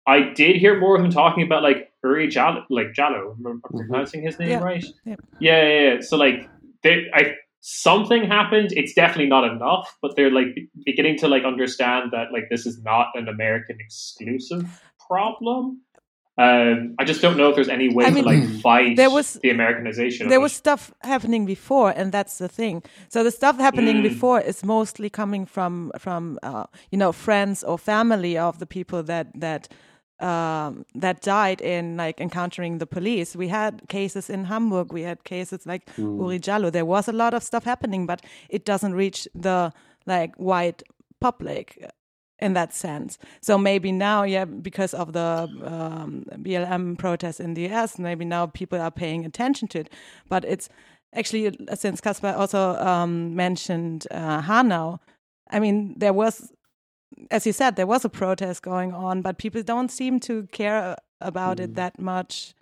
I did hear more of them talking about like Oury Jalloh, like Jalloh. Am I Mhm. pronouncing his name Yeah. right? Yeah. yeah, yeah, yeah. So like, they, I something happened. It's definitely not enough, but they're like beginning to like understand that like this is not an American exclusive problem. Um, I just don't know if there's any way I to like fight there was- the Americanization. there was stuff happening before and that's the thing. So the stuff happening Mm. before is mostly coming from from uh, you know friends or family of the people that that um, that died in like encountering the police. We had cases in hamburg. We had cases like Oury Jalloh. There was a lot of stuff happening but it doesn't reach the like white public in that sense. So maybe now, yeah, because of the um, BLM protests in the US, maybe now people are paying attention to it. But it's actually, uh, since Caspar also um, mentioned uh, Hanau, I mean, there was, as you said, there was a protest going on, but people don't seem to care about it that much.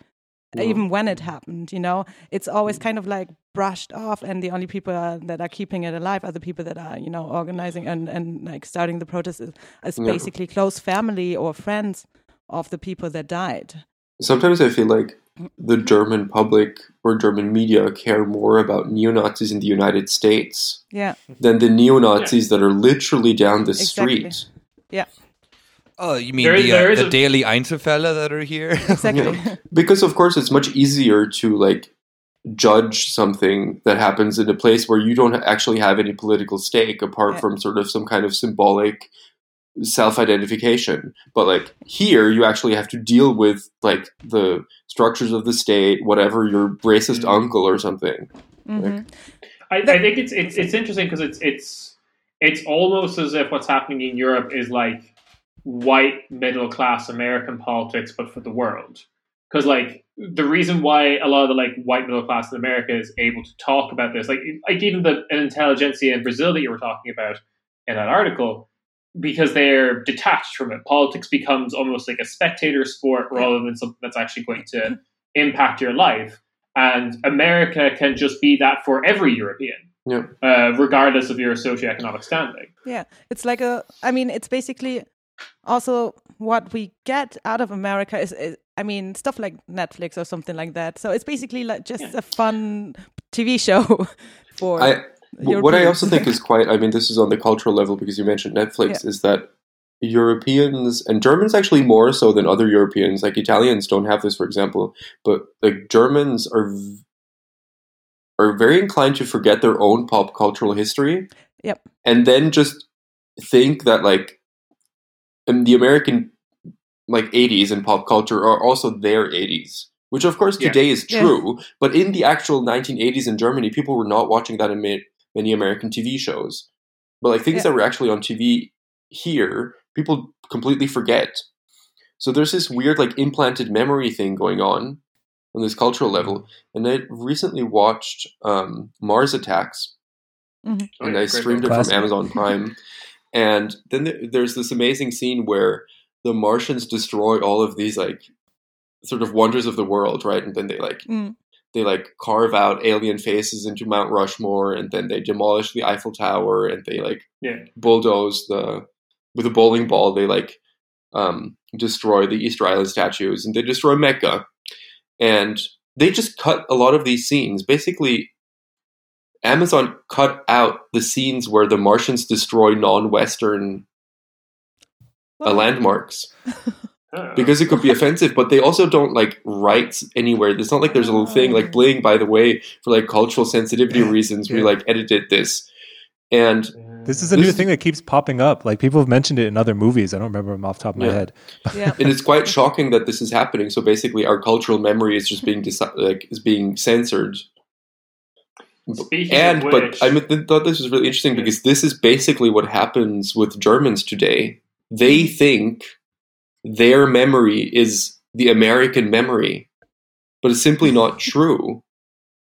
No. Even when it mm. happened, you know, it's always mm. kind of like brushed off, and the only people are, that are keeping it alive are the people that are, you know, organizing and, and like starting the protest is, is Yeah. basically close family or friends of the people that died. Sometimes I feel like the German public or German media care more about neo Nazis in the United States Yeah, than the neo Nazis that are literally down the Exactly. street. Oh, you mean There is- the, there uh, the a- daily Einzelfälle that are here? [LAUGHS] exactly. [LAUGHS] Because of course it's much easier to like judge something that happens in a place where you don't actually have any political stake apart Yeah. from sort of some kind of symbolic self-identification but like here you actually have to deal with like the structures of the state whatever your racist Mm. uncle or something hmm I, I think it's it's it's interesting because it's it's it's almost as if what's happening in Europe is like white middle class American politics, but for the world. Because like the reason why a lot of the like white middle class in America is able to talk about this, like like even the intelligentsia in Brazil that you were talking about in that article, because they're detached from it. Politics becomes almost like a spectator sport rather than something that's actually going to impact your life. And America can just be that for every European, Yeah. uh, regardless of your socioeconomic standing. Yeah, it's like a. I mean, it's basically also what we get out of America is, is I mean, stuff like Netflix or something like that. So it's basically like just Yeah. a fun TV show [LAUGHS] for. I, what I also think is quite, I mean, this is on the cultural level because you mentioned Netflix, is that Europeans and Germans actually more so than other Europeans, like Italians don't have this, for example, but like Germans are v- are very inclined to forget their own pop cultural history. Yep. And then just think that like in the American like 80s and pop culture are also their 80s, which of course Yeah. today is Yeah. true, but in the actual 1980s in Germany, people were not watching that in ma- many American TV shows. But like things Yeah. that were actually on TV here, people completely forget. So there's this weird like implanted memory thing going on on this cultural level. And I recently watched um, Mars Attacks, Oh, and I great streamed it from Amazon Prime. [LAUGHS] and then there, there's this amazing scene where the Martians destroy all of these like sort of wonders of the world, right? And then they like Mm. they like carve out alien faces into Mount Rushmore, and then they demolish the Eiffel Tower, and they like Yeah. bulldoze the with a bowling ball. They like um, destroy the Easter Island statues, and they destroy Mecca, and they just cut a lot of these scenes. Basically, Amazon cut out the scenes where the Martians destroy non-Western uh, landmarks [LAUGHS] because it could be offensive. But they also don't like write anywhere. It's not like there's a little thing like Oh. bling. By the way, for like cultural sensitivity [LAUGHS] reasons, we like edited this, and This is a This new thing that keeps popping up. Like people have mentioned it in other movies. I don't remember them off the top of my Yeah. head. yeah. [LAUGHS] and it's quite shocking that this is happening. So basically, our cultural memory is just being deci- like is being censored. Speaking and of but I mean, th- thought this was really interesting Yeah. because this is basically what happens with Germans today. They Mm-hmm. think their memory is the American memory, but it's simply not [LAUGHS] true.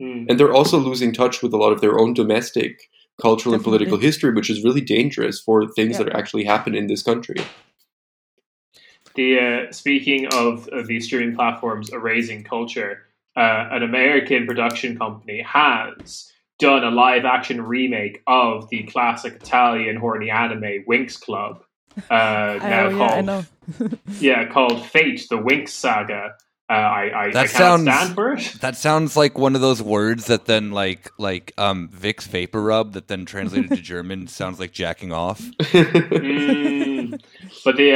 Hmm. And they're also losing touch with a lot of their own domestic cultural and political history, which is really dangerous for things Yeah. that actually happen in this country. The uh, speaking of, of these streaming platforms erasing culture, uh, an American production company has done a live action remake of the classic Italian horny anime Winx Club. [LAUGHS] Uh, now Oh, yeah, called I know. [LAUGHS] yeah called Fate: The Winx Saga. Uh, I I, That I sounds- stand for it. [LAUGHS] That sounds like one of those words that then like like um Vicks vapor rub that then translated to German sounds like jacking off. Mm. But the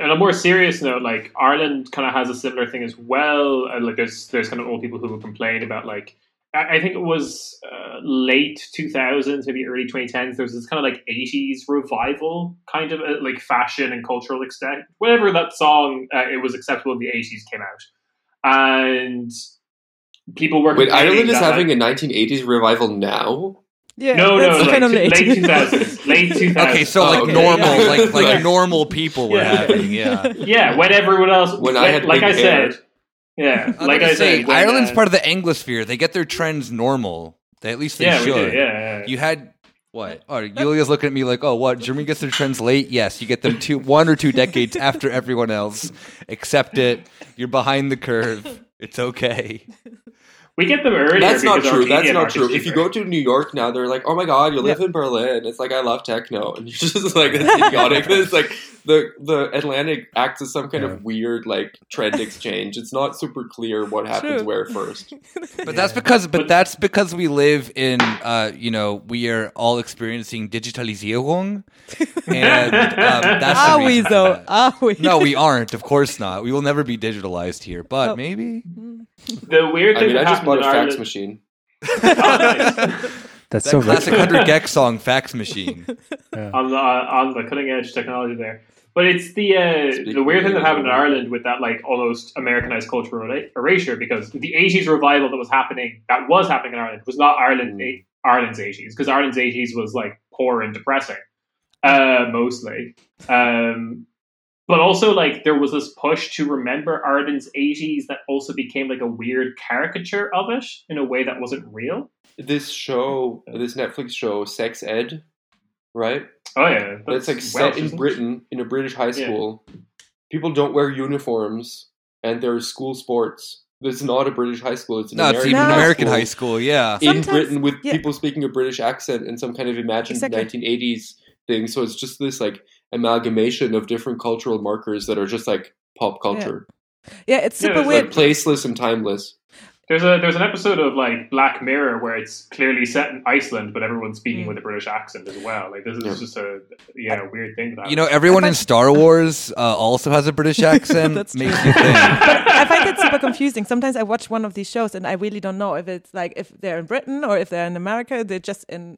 uh, on a more serious note, like Ireland kind of has a similar thing as well. Uh, like there's there's kind of old people who will complain about like I, I think it was uh, late 2000s, maybe early 2010s. There was this kind of like 80s revival, kind of uh, like fashion and cultural extent. Whenever that song uh, it was acceptable in the 80s came out, and people were Wait, Ireland is having like, a 1980s revival now? Yeah, no, no, that's like kind of late. late 2000s, [LAUGHS] late 2000s. Okay, so Oh, like okay. normal, Yeah. like [LAUGHS] like Like- normal people were Yeah. having, yeah. Yeah, when everyone else, When I had like big I said, hair. Yeah, [LAUGHS] I was like I say, said, when, Ireland's uh, part of the Anglosphere. They get their trends normal. They at least they yeah, we should. do, yeah, yeah. You had what? Oh, Yulia's looking at me like, oh, what? Germany gets their trends late. Yes, you get them two, one or two decades [LAUGHS] after everyone else. Accept it. You're behind the curve. It's okay. [LAUGHS] we get them earlier. That's not true. That's not market's true. If you go to New York now, they're like, "Oh my god, you live in Berlin." It's like I love techno, [LAUGHS] and you're just like it's idiotic. it's like the the Atlantic acts as some kind Yeah. of weird like trend [LAUGHS] exchange. It's not super clear what happens True. where first. [LAUGHS] But that's because, but, But- that's because we live in, uh, you know, we are all experiencing digitalisierung, and um, that's the Are we though? that. Are we? No, we aren't. Of course not. We will never be digitalized here, but Oh. maybe. the weird I thing mean, I that just bought a fax machine. Oh. [LAUGHS] That's That so classic retro. hundred gecs song, fax machine. [LAUGHS] on the on the cutting edge technology there. But it's the uh, the weird thing that happened in Ireland. Ireland with that like almost Americanized cultural erasure because the '80s revival that was happening that was happening in Ireland was not Ireland Mm. Ireland's '80s because Ireland's '80s was like poor and depressing, uh, mostly. Um, but also like there was this push to remember Ireland's '80s that also became like a weird caricature of it in a way that wasn't real. This show, this Netflix show, Sex Ed, right? Oh yeah, That's like Welsh, set in isn't it? Britain in a British high Yeah. school. People don't wear uniforms, and there's school sports. It's not a British high school. It's an No, it's American, even high American school high school. Yeah. in Sometimes- Britain with yeah. people speaking a British accent and some kind of imagined Exactly. 1980s thing. So it's just this like amalgamation of different cultural markers that are just like pop culture, Yeah, it's Yeah, super it's weird. like placeless and timeless. There's a there's an episode of like Black Mirror where it's clearly set in Iceland, but everyone's speaking Mm. with a British accent as well. Like this is Yeah. just a yeah weird thing. That You know, everyone I in Star Wars uh, also has a British [LAUGHS] accent. That's makes true. you think. but [LAUGHS] I find it super confusing. Sometimes I watch one of these shows and I really don't know if it's like if they're in Britain or if they're in America. They're just in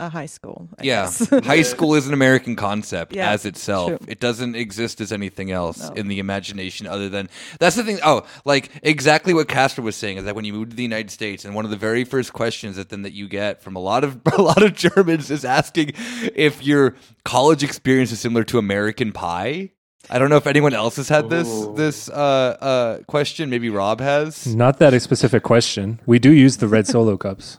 a high school. I Yeah, guess. [LAUGHS] high school is an American concept Yeah, as itself. true. It doesn't exist as anything else No. in the imagination other than that's the thing. Oh, like exactly what Casper was saying is that when you move to the United States, and one of the very first questions that then that you get from a lot of [LAUGHS] a lot of Germans is asking if your college experience is similar to American Pie. I don't know if anyone else has had this Ooh. this uh, uh, question. Maybe Rob has. Not that a specific question. We do use the red solo cups.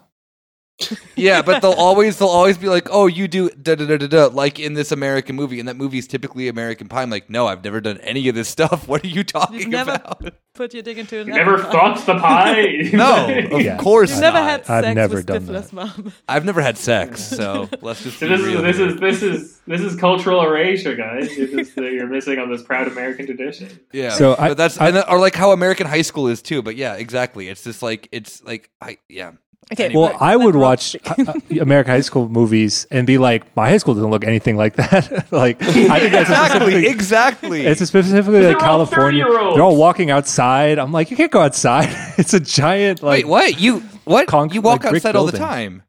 Yeah, but they'll always they'll always be like, "Oh, you do da da da da da," like in this American movie, and that movie is typically American Pie. I'm like, no, I've never done any of this stuff. [LAUGHS] What are you talking You've never about? Put your dick into an You never apple pie. fucked the pie. [LAUGHS] No, [LAUGHS] of Yeah. course You've never not. had I've sex never with done Stifler's that. mom. I've never had sex, so let's just. So be this is real this here. is this is this is cultural erasure, guys. You're, just, uh, you're missing on this proud American tradition. yeah. So I- but that's I- and that- or like how American high school is too. But yeah, exactly. It's just like it's like I yeah. Okay, Anyway. Well, I would watch [LAUGHS] speak. uh, American high school movies and be like, my high school doesn't look anything like that. [LAUGHS] like, I think that's Exactly. Exactly. it's specifically like They're all California. 30-year-olds. They're all walking outside. I'm like, you can't go outside. [LAUGHS] it's a giant like Wait, what? You what? Conc- you walk like brick outside all the time.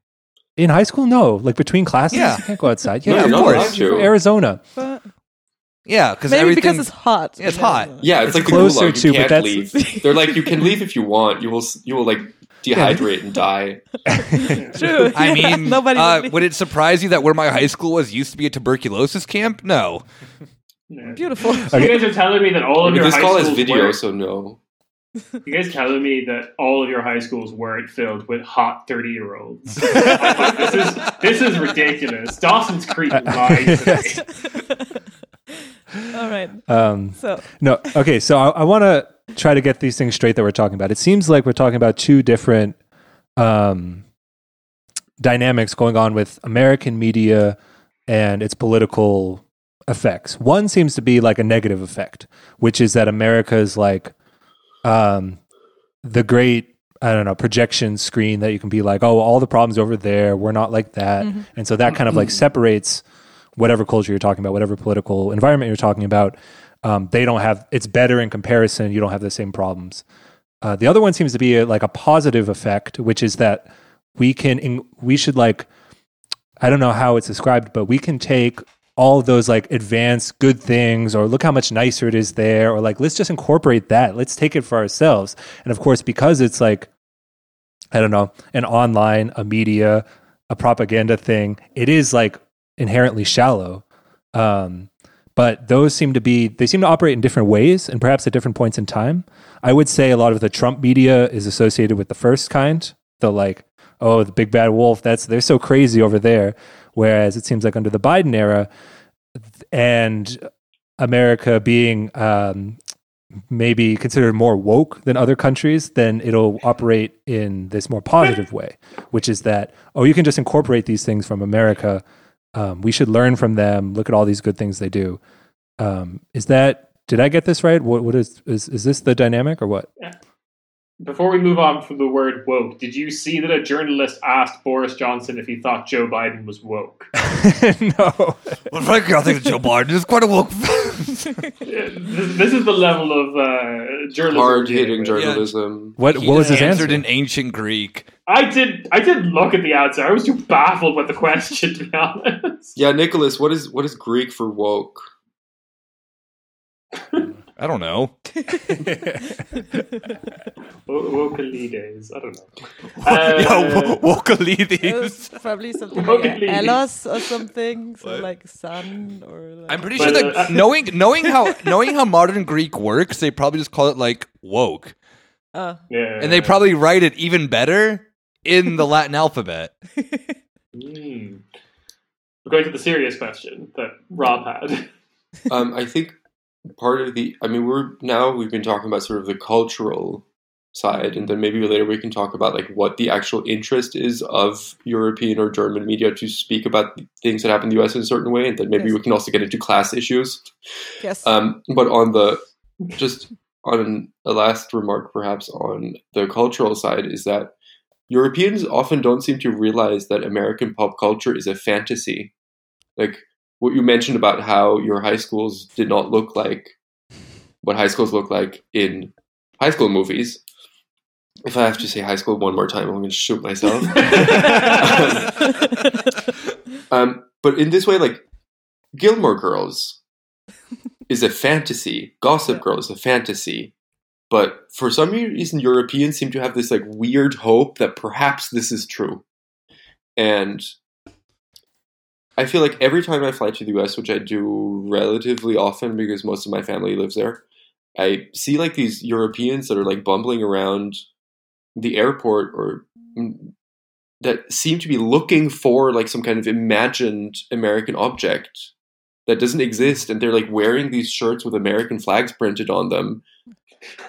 in high school. No, like between classes, Yeah. you can't go outside. Yeah, you're of not course. allowed to. You're from Arizona. But Yeah, because maybe everything. because it's hot. Yeah, it's hot. Yeah, it's, It's like the closer gulag. to, You but can't that's- leave. They're like, you can leave if you want. You will. You will like dehydrate and die. [LAUGHS] True. I Yeah, mean, nobody uh, would would it surprise you that where my high school was used to be a tuberculosis camp? No. Yeah. beautiful. You guys are telling me that all of But your this high call is schools video, weren't- so no. You guys telling me that all of your high schools weren't filled with hot thirty year olds? [LAUGHS] this is this is ridiculous. Dawson's Creek lies today. [LAUGHS] All right. Um, So no, okay. So I, I want to try to get these things straight that we're talking about. It seems like we're talking about two different um, dynamics going on with American media and its political effects. One seems to be like a negative effect, which is that America is like um, the great. I don't know projection screen that you can be like, oh, all the problems over there. We're not like that, and so that kind of like separates whatever culture you're talking about, whatever political environment you're talking about, um, they don't have. It's better in comparison. You don't have the same problems. Uh, the other one seems to be a, like a positive effect, which is that we can in, we should like I don't know how it's described, but we can take all those like advanced good things or look how much nicer it is there or like let's just incorporate that let's take it for ourselves and of course because it's like i don't know an online a media a propaganda thing it is like inherently shallow. Um, but those seem to be they seem to operate in different ways and perhaps at different points in time. I would say a lot of the trump media is associated with the first kind the like oh the big bad wolf that's they're so crazy over there. Whereas it seems like under the biden era and america being um, maybe considered more woke than other countries then it'll operate in this more positive way which is that oh you can just incorporate these things from america um, we should learn from them look at all these good things they do. Um, is that did i get this right? What, what is, is is this the dynamic or what Before we move on from the word woke, did you see that a journalist asked Boris Johnson if he thought Joe Biden was woke? [LAUGHS] no Well, frankly, I think that Joe Biden is quite a woke. [LAUGHS] this, this is the level of uh, journalism. Hard hitting dealing with. journalism. what what was his answered answer in ancient Greek. I did. I did look at the answer. I was too baffled with the question, to be honest. Yeah, Nicholas, what is what is Greek for woke? [LAUGHS] I don't know. [LAUGHS] Wokalides. I don't know. yeah, Uh, wo- Wokalides. it's probably something Okay, like please. Elos or something, so What? like sun or. Like I'm pretty But, sure that uh, [LAUGHS] knowing knowing how knowing how modern Greek works, they probably just call it like woke, Uh, yeah. and they probably write it even better in the Latin alphabet. [LAUGHS] Hmm. We're going to the serious question that Rob had. Um, I think part of the, I mean, we're now we've been talking about sort of the cultural side, and then maybe later we can talk about like what the actual interest is of European or German media to speak about things that happen in the U.S. in a certain way, and then maybe Yes. we can also get into class issues. yes. Um, but on the just on a last remark, perhaps on the cultural side, is that Europeans often don't seem to realize that American pop culture is a fantasy. Like what you mentioned about how your high schools did not look like what high schools look like in high school movies. If I have to say high school one more time, I'm going to shoot myself. [LAUGHS] Um, but in this way, like Gilmore Girls is a fantasy. Gossip Girl is a fantasy. But for some reason, Europeans seem to have this like weird hope that perhaps this is true. And I feel like every time I fly to the US, which I do relatively often because most of my family lives there, I see like these Europeans that are like bumbling around the airport or that seem to be looking for like some kind of imagined American object that doesn't exist, and they're like wearing these shirts with American flags printed on them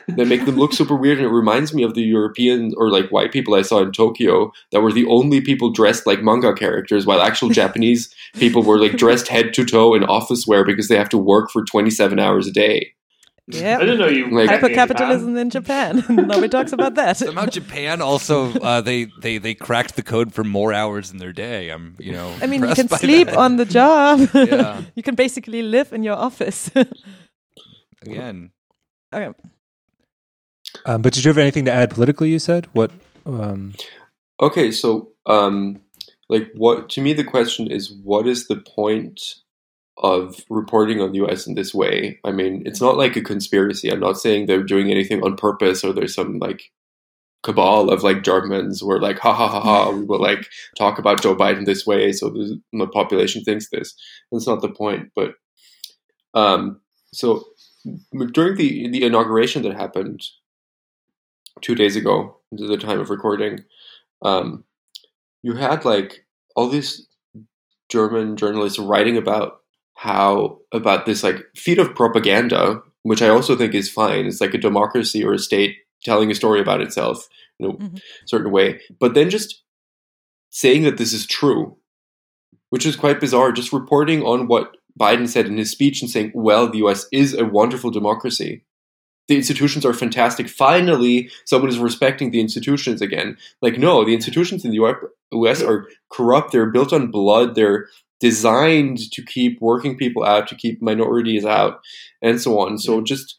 that make them look super weird. And it reminds me of the European or like white people I saw in Tokyo that were the only people dressed like manga characters, while actual [LAUGHS] Japanese people were like dressed head to toe in office wear because they have to work for 27 hours a day. Yeah, I didn't know you. Like- Hypercapitalism in Japan. [LAUGHS] Nobody talks about that. Somehow Japan also uh, they they they cracked the code for more hours in their day. I'm you know. I mean, you can sleep that. on the job. [LAUGHS] Yeah. [LAUGHS] you can basically live in your office. again. okay. um, but did you have anything to add politically you said what um, Okay, so um like what to me the question is what is the point of reporting on the US in this way? I mean, it's not like a conspiracy. I'm not saying they're doing anything on purpose or there's some like cabal of like Germans were like, ha ha ha ha, we will like talk about Joe Biden this way, so the, population thinks this. That's not the point, but um, so during the the inauguration that happened two days ago, to the time of recording, um, you had like all these German journalists writing about how about this like feat of propaganda, which I also think is fine. It's like a democracy or a state telling a story about itself in a Mhm. certain way, but then just saying that this is true, which is quite bizarre. Just reporting on what Biden said in his speech and saying, "Well, the U.S. is a wonderful democracy." The institutions are fantastic. Finally, someone is respecting the institutions again. Like, no, the institutions in the U.S. are corrupt. They're built on blood. They're designed to keep working people out, to keep minorities out, and so on. So just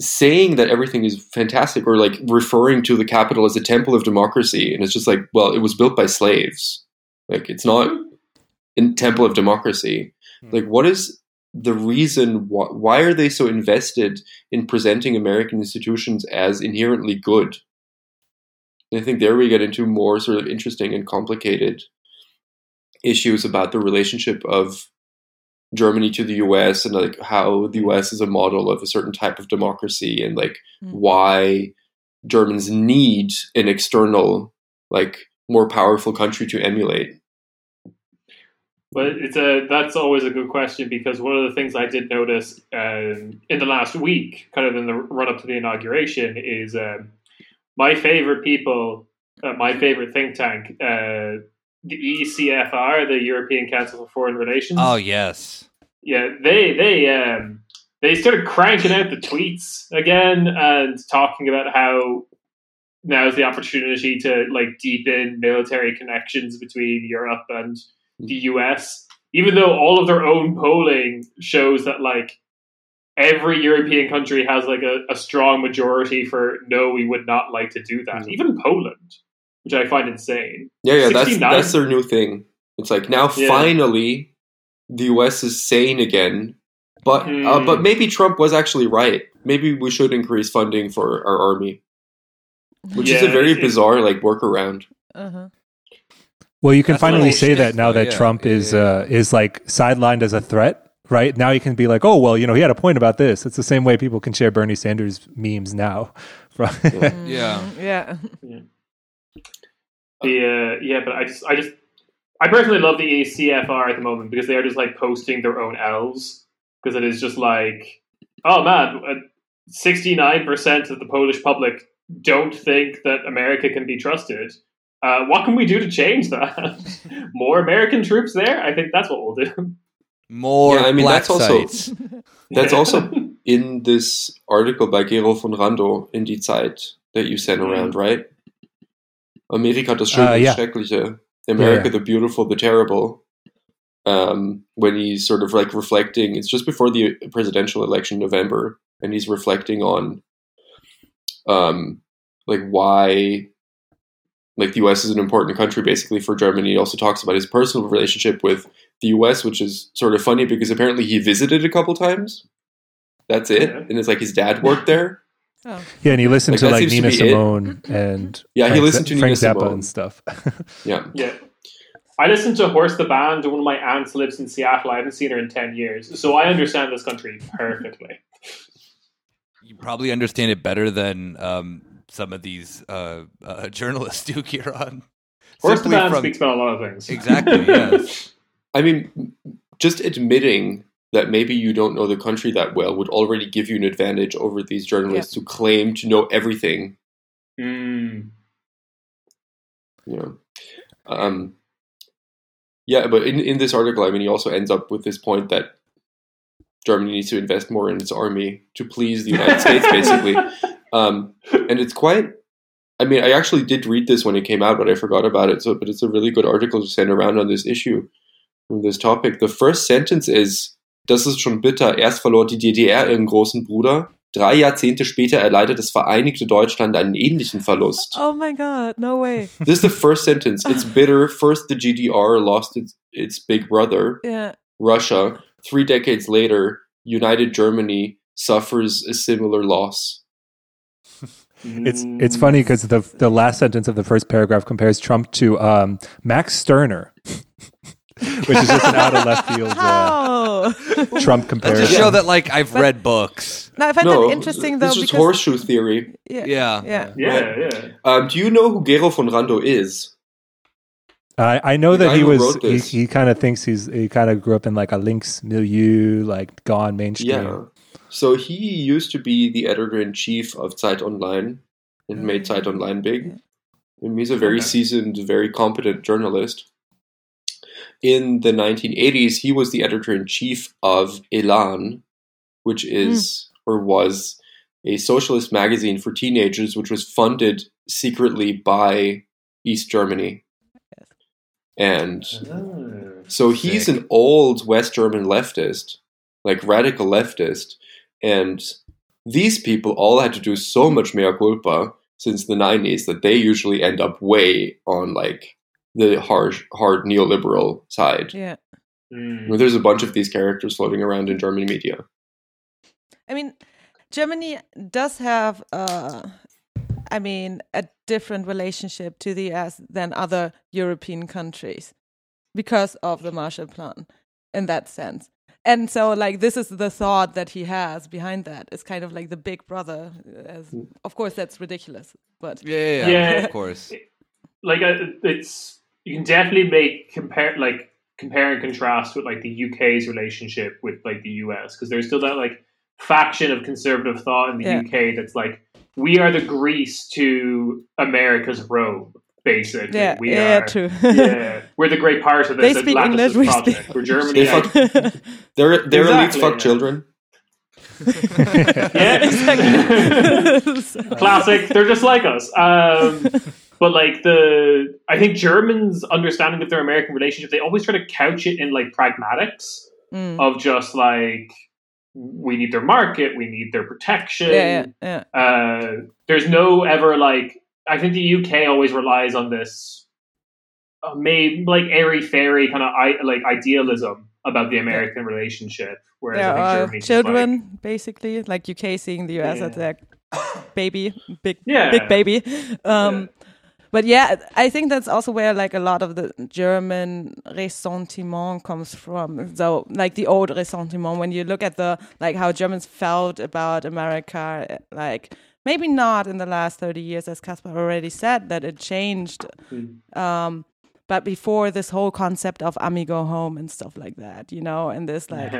saying that everything is fantastic or like referring to the capital as a temple of democracy and it's just like well it was built by slaves like it's not a temple of democracy Hmm. like what is the reason why, why are they so invested in presenting american institutions as inherently good and i think there we get into more sort of interesting and complicated issues about the relationship of Germany to the US and like how the US is a model of a certain type of democracy and like Mm. why Germans need an external like more powerful country to emulate. But it's a that's always a good question because one of the things I did notice um, in the last week, kind of in the run up to the inauguration, is um, my favorite people, uh, my favorite think tank, uh, the ECFR, the European Council for Foreign Relations. Oh yes. yeah, they they um they started cranking out the tweets again and talking about how now is the opportunity to like deepen military connections between Europe and the US, even though all of their own polling shows that like every European country has like a, a strong majority for no, we would not like to do that. Mhm. Even Poland, which I find insane. Yeah, yeah, that's 69? that's their new thing. It's like now Yeah. finally the US is sane again. But uh, Hmm. but maybe Trump was actually right. Maybe we should increase funding for our army, which is a very it- bizarre like workaround. Uh-huh. Well, you can That's finally say that now though, that yeah, Trump yeah, is yeah. uh, is like sidelined as a threat, right? Now you can be like, oh well, you know, he had a point about this. It's the same way people can share Bernie Sanders memes now. [LAUGHS] From Yeah. Mm, [LAUGHS] Yeah. The uh, yeah, but I just I just I personally love the ACFR at the moment because they are just like posting their own elves because it is just like oh man, sixty nine percent of the Polish public don't think that America can be trusted. Uh, what can we do to change that? [LAUGHS] More American troops there? I think that's what we'll do. More Yeah, I mean, black that's also- [LAUGHS] That's also [LAUGHS] in this article by Gero von Randow in Die Zeit that you sent Mhm. around, right? Amerika das Schöne, Uh, yeah. Schreckliche. America Yeah, yeah. the Beautiful, the Terrible. Um, when he's sort of like reflecting, it's just before the presidential election in November, and he's reflecting on um, like why like the US is an important country basically for Germany. He also talks about his personal relationship with the US, which is sort of funny because apparently he visited a couple times. That's it. Yeah. And it's like his dad worked there. Oh. yeah, and he listened Like, to like seems to Nina it. Simone and Yeah, he listened to Frank Nina Zappa Simone. and stuff. [LAUGHS] Yeah. Yeah. I listened to Horse the Band. One of my aunts lives in Seattle. I haven't seen her in 10 years. So I understand this country perfectly. You probably understand it better than um, some of these uh, uh, [LAUGHS] journalists do, Kieran. Horse the Simply Band from- speaks about a lot of things. Exactly, [LAUGHS] yes. I mean, just admitting that maybe you don't know the country that well would already give you an advantage over these journalists who claim to know everything. Mm. You know, um, yeah. But in in this article, I mean, he also ends up with this point that Germany needs to invest more in its army to please the United States, basically. [LAUGHS] Um, and it's quite. I mean, I actually did read this when it came out, but I forgot about it. So, but it's a really good article to send around on this issue, on this topic. The first sentence is: Das ist schon bitter. Erst verlor die DDR ihren großen Bruder. Drei Jahrzehnte später erleidet das Vereinigte Deutschland einen ähnlichen Verlust. Oh my god, no way. [LAUGHS] This is the first sentence. It's bitter. First, the GDR lost its, its big brother, Yeah. Russia. Three decades later, United Germany suffers a similar loss. It's it's funny because the the last sentence of the first paragraph compares Trump to um, Max Stirner, [LAUGHS] which is just an out of left field uh, How? Trump To comparison. show that like I've read books. no, I find no, that interesting though this is because horseshoe theory. yeah, Yeah. yeah. Yeah, yeah. Um, do you know who Gero von Randow is? I, I know The that he was he, he kind of thinks he's he kind of grew up in like a links milieu, like gone mainstream. Yeah. So he used to be the editor in chief of Zeit Online and made Zeit Online big. And he's a very Okay. seasoned, very competent journalist. In the 1980s, he was the editor in chief of Elan, which is or was a socialist magazine for teenagers, which was funded secretly by East Germany. And Ah. so he's an old West German leftist, like radical leftist, and these people all had to do so much mea culpa since the '90s that they usually end up way on like the harsh, hard neoliberal side. yeah. Mm. There's a bunch of these characters floating around in German media. I mean, Germany does have, uh, I mean, a different relationship to the US than other European countries because of the Marshall Plan in that sense. And so, like, this is the thought that he has behind that. It's kind of like the big brother. As, of course, that's ridiculous, but Yeah, yeah, yeah, Yeah. of course. like uh, it's you can definitely make compare like compare and contrast with like the UK's relationship with like the US because there's still that like faction of conservative thought in the Yeah. UK that's like we are the Greece to America's Rome basically yeah, we yeah, are true. [LAUGHS] yeah we're the great part of they this speak Atlantis English. We project speak. where Germany They like, fuck- Their their elites Exactly, fuck yeah. children. yeah [LAUGHS] exactly. [LAUGHS] classic they're just like us um but like the i think germans understanding of their american relationship they always try to couch it in like pragmatics Mm. of just like we need their market we need their protection Yeah, yeah, yeah. uh there's no ever like i think the uk always relies on this uh, maybe like airy fairy kind of I- like idealism about the american relationship whereas There i think are germany's just like- children, basically, like UK seeing the US as Yeah. their [COUGHS] baby, big, Yeah. big baby. Um, But yeah, I think that's also where like a lot of the German ressentiment comes from. So like the old ressentiment, when you look at the like how Germans felt about America, like maybe not in the last thirty years, as Caspar already said, that it changed. Um, but before this whole concept of Ami go home and stuff like that, you know, and this [LAUGHS] like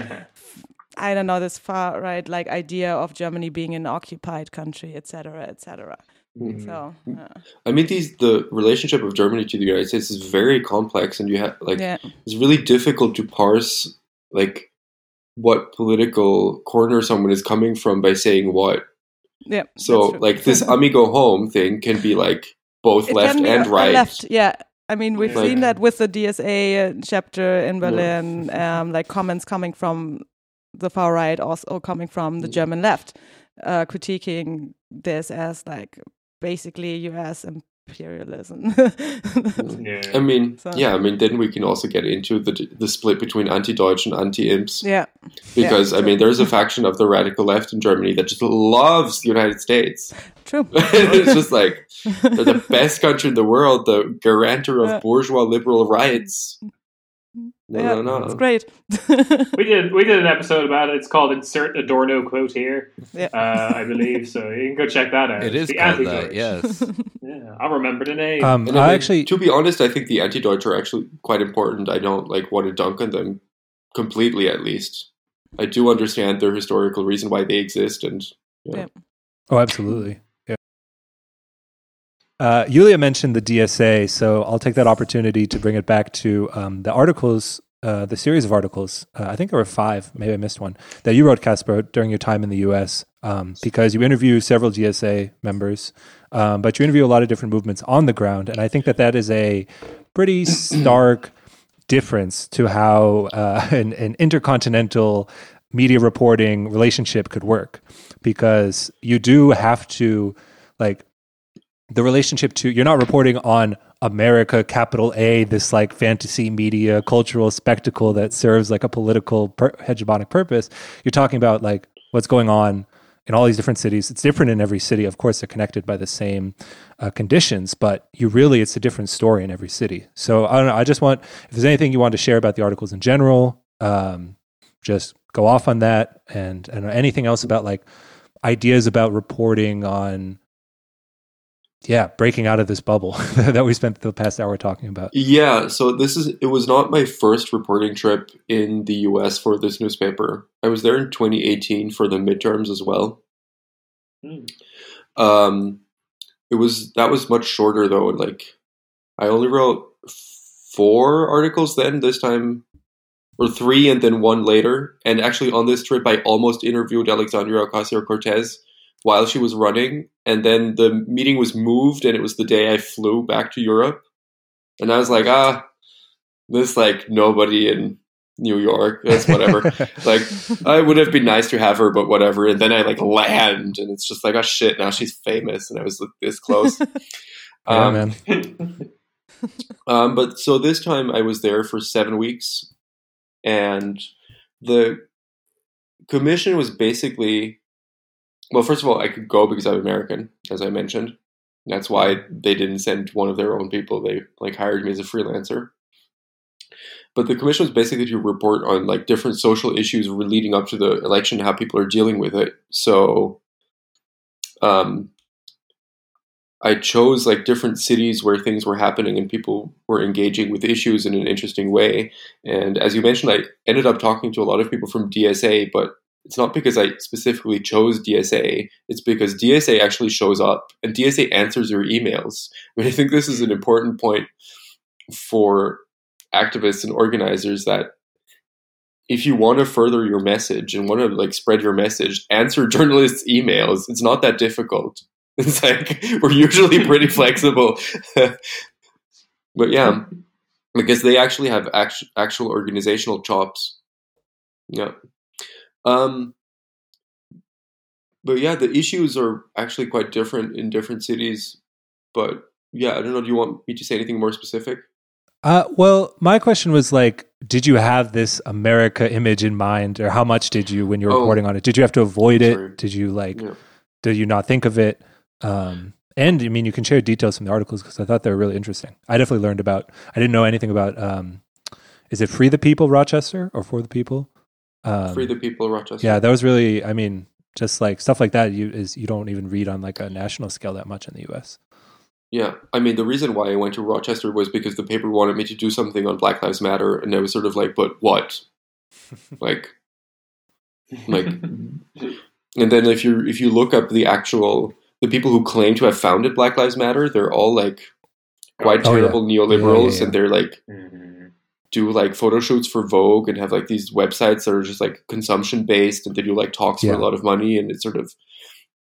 I don't know, this far right like idea of Germany being an occupied country, etc., etc. Mm. So uh, I mean, these the relationship of Germany to the United States is very complex, and you have like yeah, it's really difficult to parse like what political corner someone is coming from by saying what. Yeah. So like this Ami go home thing can be like both It left and right. Left, yeah. I mean, we've Like- seen that with the DSA chapter in Berlin, um, like comments coming from the far right, also coming from the German left, uh, critiquing this as like basically U.S. imperialism. yeah. I mean, So- yeah, I mean, then we can also get into the the split between anti-Deutsch and anti-imps yeah, because I mean, there's a faction of the radical left in Germany that just loves the United States. true. [LAUGHS] it's just like they're the best country in the world, the guarantor of Yeah. bourgeois liberal rights. [LAUGHS] No, yeah, no, no. it's great. [LAUGHS] We did we did an episode about it. It's called "Insert Adorno Quote Here," Yeah. uh, I believe. So you can go check that out. It is The Anti-Deutsch. yes. [LAUGHS] Yeah, I'll remember the name. Um, I mean, actually, to be honest, I think the anti-Deutsch are actually quite important. I don't like want to dunk on them completely, at least. I do understand their historical reason why they exist, and oh, absolutely. Uh, Yulia mentioned the DSA, so I'll take that opportunity to bring it back to um, the articles, uh, the series of articles. Uh, I think there were five, maybe I missed one, that you wrote, Caspar, during your time in the US, um, because you interview several DSA members, um, but you interview a lot of different movements on the ground. And I think that that is a pretty [CLEARS THROAT] stark difference to how uh, [LAUGHS] an, an intercontinental media reporting relationship could work because you do have to like the relationship to you're not reporting on America, capital A, this like fantasy media cultural spectacle that serves like a political per- hegemonic purpose. You're talking about like what's going on in all these different cities. It's different in every city. Of course, they're connected by the same uh, conditions, but you really, it's a different story in every city. So I don't know. I just want, if there's anything you want to share about the articles in general, um, just go off on that and, and anything else about like ideas about reporting on yeah, breaking out of this bubble [LAUGHS] that we spent the past hour talking about. Yeah, so this is it was not my first reporting trip in the US for this newspaper. I was there in 2018 for the midterms as well. Mm. Um it was that was much shorter though, like I only wrote four articles then this time or three and then one later. And actually on this trip I almost interviewed Alexandria Ocasio Cortez while she was running, and then the meeting was moved, and it was the day I flew back to Europe, and I was like, ah, this like nobody in New York, that's whatever. [LAUGHS] like, I would have been nice to have her, but whatever. And then I like land, and it's just like, oh shit, now she's famous, and I was like, this close. [LAUGHS] yeah, um, man. [LAUGHS] um, but so this time I was there for seven weeks, and the commission was basically well, first of all, I could go because I'm American, as I mentioned. That's why they didn't send one of their own people. They like hired me as a freelancer. But the commission was basically to report on like different social issues leading up to the election, how people are dealing with it. So, um, I chose like different cities where things were happening and people were engaging with issues in an interesting way. And as you mentioned, I ended up talking to a lot of people from DSA, but it's not because I specifically chose DSA. It's because DSA actually shows up and DSA answers your emails. [LAUGHS] I, mean, I think this is an important point for activists and organizers that if you want to further your message and want to like spread your message, answer [LAUGHS] journalists' emails. It's not that difficult. [LAUGHS] It's like we're usually pretty flexible. but yeah, because they actually have actual, actual organizational chops. Yeah. Um, but yeah, the issues are actually quite different in different cities. But yeah, I don't know. Do you want me to say anything more specific? Uh, well, my question was like, did you have this America image in mind, or how much did you when you were Oh. reporting on it? Did you have to avoid it? Did you like? Yeah. Did you not think of it? Um, and I mean, you can share details from the articles because I thought they were really interesting. I definitely learned about. I didn't know anything about. Um, is it Free the People Rochester or For the People? Um, Free the people, Rochester. yeah, that was really. I mean, just like stuff like that. You is you don't even read on like a national scale that much in the U.S. Yeah, I mean, the reason why I went to Rochester was because the paper wanted me to do something on Black Lives Matter, and I was sort of like, but what? [LAUGHS] like, like, and then if you if you look up the actual the people who claim to have founded Black Lives Matter, they're all like quite Oh, yeah. terrible neoliberals, Yeah, yeah, yeah. and they're like Mhm. Do like photo shoots for Vogue and have like these websites that are just like consumption based, and they do like talks Yeah. for a lot of money, and it's sort of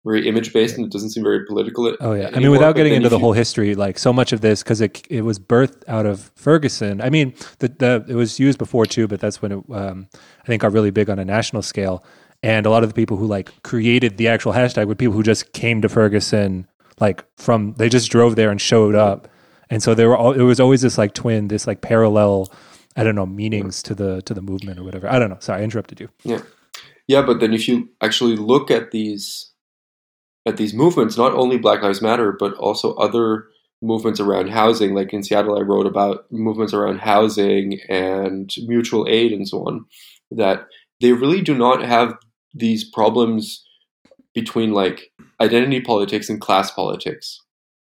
very image based, and it doesn't seem very political. Oh yeah, I mean, without but getting into the you- whole history, like so much of this because it it was birthed out of Ferguson. I mean, the the it was used before too, but that's when it um, I think got really big on a national scale. And a lot of the people who like created the actual hashtag were people who just came to Ferguson, like from they just drove there and showed up. And so there were all, it was always this like twin, this like parallel, I don't know, meanings to the to the movement or whatever. I don't know. Sorry, I interrupted you. Yeah, yeah. but then if you actually look at these at these movements, not only Black Lives Matter, but also other movements around housing, like in Seattle, I wrote about movements around housing and mutual aid and so on, that they really do not have these problems between like identity politics and class politics.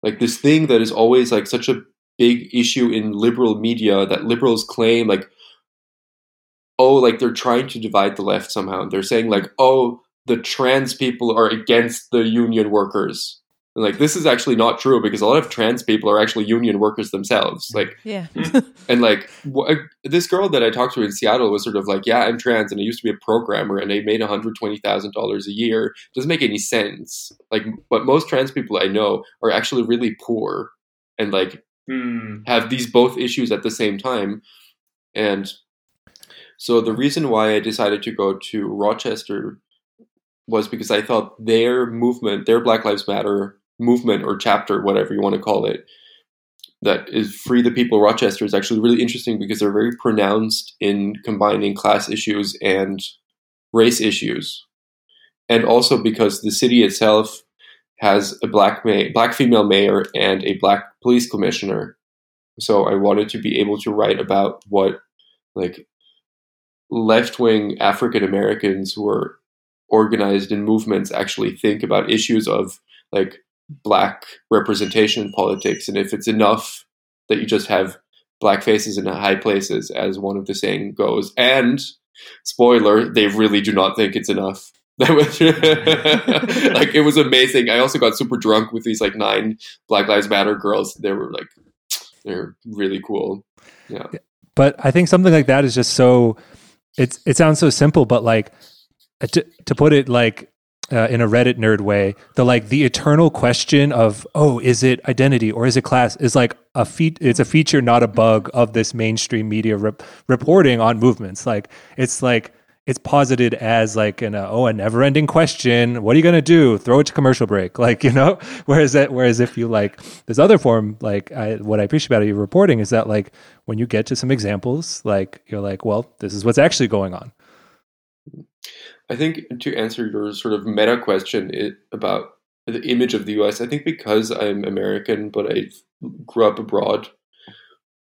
Like this thing that is always like such a big issue in liberal media that liberals claim like oh, like they're trying to divide the left somehow. They're saying like, oh, the trans people are against the union workers. And like this is actually not true because a lot of trans people are actually union workers themselves. Mm. Like Yeah. Hmm. [LAUGHS] and like wh- uh, this girl that I talked to in Seattle was sort of like, yeah, I'm trans and I used to be a programmer and I made $120,000 a year. Doesn't make any sense. Like but most trans people I know are actually really poor and like Hmm. have these both issues at the same time. And so the reason why I decided to go to Rochester was because I thought their movement, their Black Lives Matter movement or chapter, whatever you want to call it, that is Free the People Rochester is actually really interesting because they're very pronounced in combining class issues and race issues. and also because the city itself has a black black female mayor and a black police commissioner. So I wanted to be able to write about what like left wing African Americans who are organized in movements actually think about issues of like black representation in politics and if it's enough that you just have black faces in high places as one of the saying goes and spoiler they really do not think it's enough that was [LAUGHS] like it was amazing. I also got super drunk with these like nine black lives matter girls. They were like [TSK] they're really cool. Yeah. But I think something like that is just so it's it sounds so simple, but like uh, to, to put it like uh, in a Reddit nerd way, the like the eternal question of oh, is it identity or is it class is like a feat. It's a feature, not a bug of this mainstream media rep- reporting on movements. Like it's like it's posited as like an uh, oh a never ending question. What are you gonna do? Throw it to commercial break, [LAUGHS] like you know. Whereas that whereas if you like this other form, like I, what I appreciate about your reporting is that like when you get to some examples, like you're like, well, this is what's actually going on. I think to answer your sort of meta question it, about the image of the US, I think because I'm American, but I grew up abroad.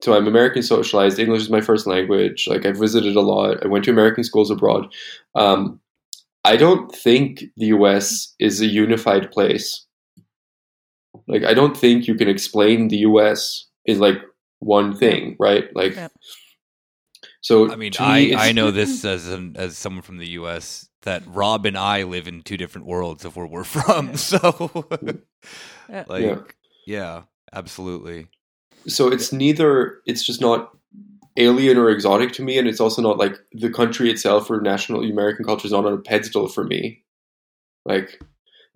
So I'm American socialized. English is my first language. Like I've visited a lot. I went to American schools abroad. Um, I don't think the US is a unified place. Like I don't think you can explain the US is like one thing, right? Like Yeah. so I mean, I, me, I know this as an, as someone from the U.S. that Rob and I live in two different worlds of where we're from. [LAUGHS] So, [LAUGHS] like, Yeah. yeah. absolutely. So it's neither it's just not alien or exotic to me and it's also not like the country itself or national american culture is not on a pedestal for me. Like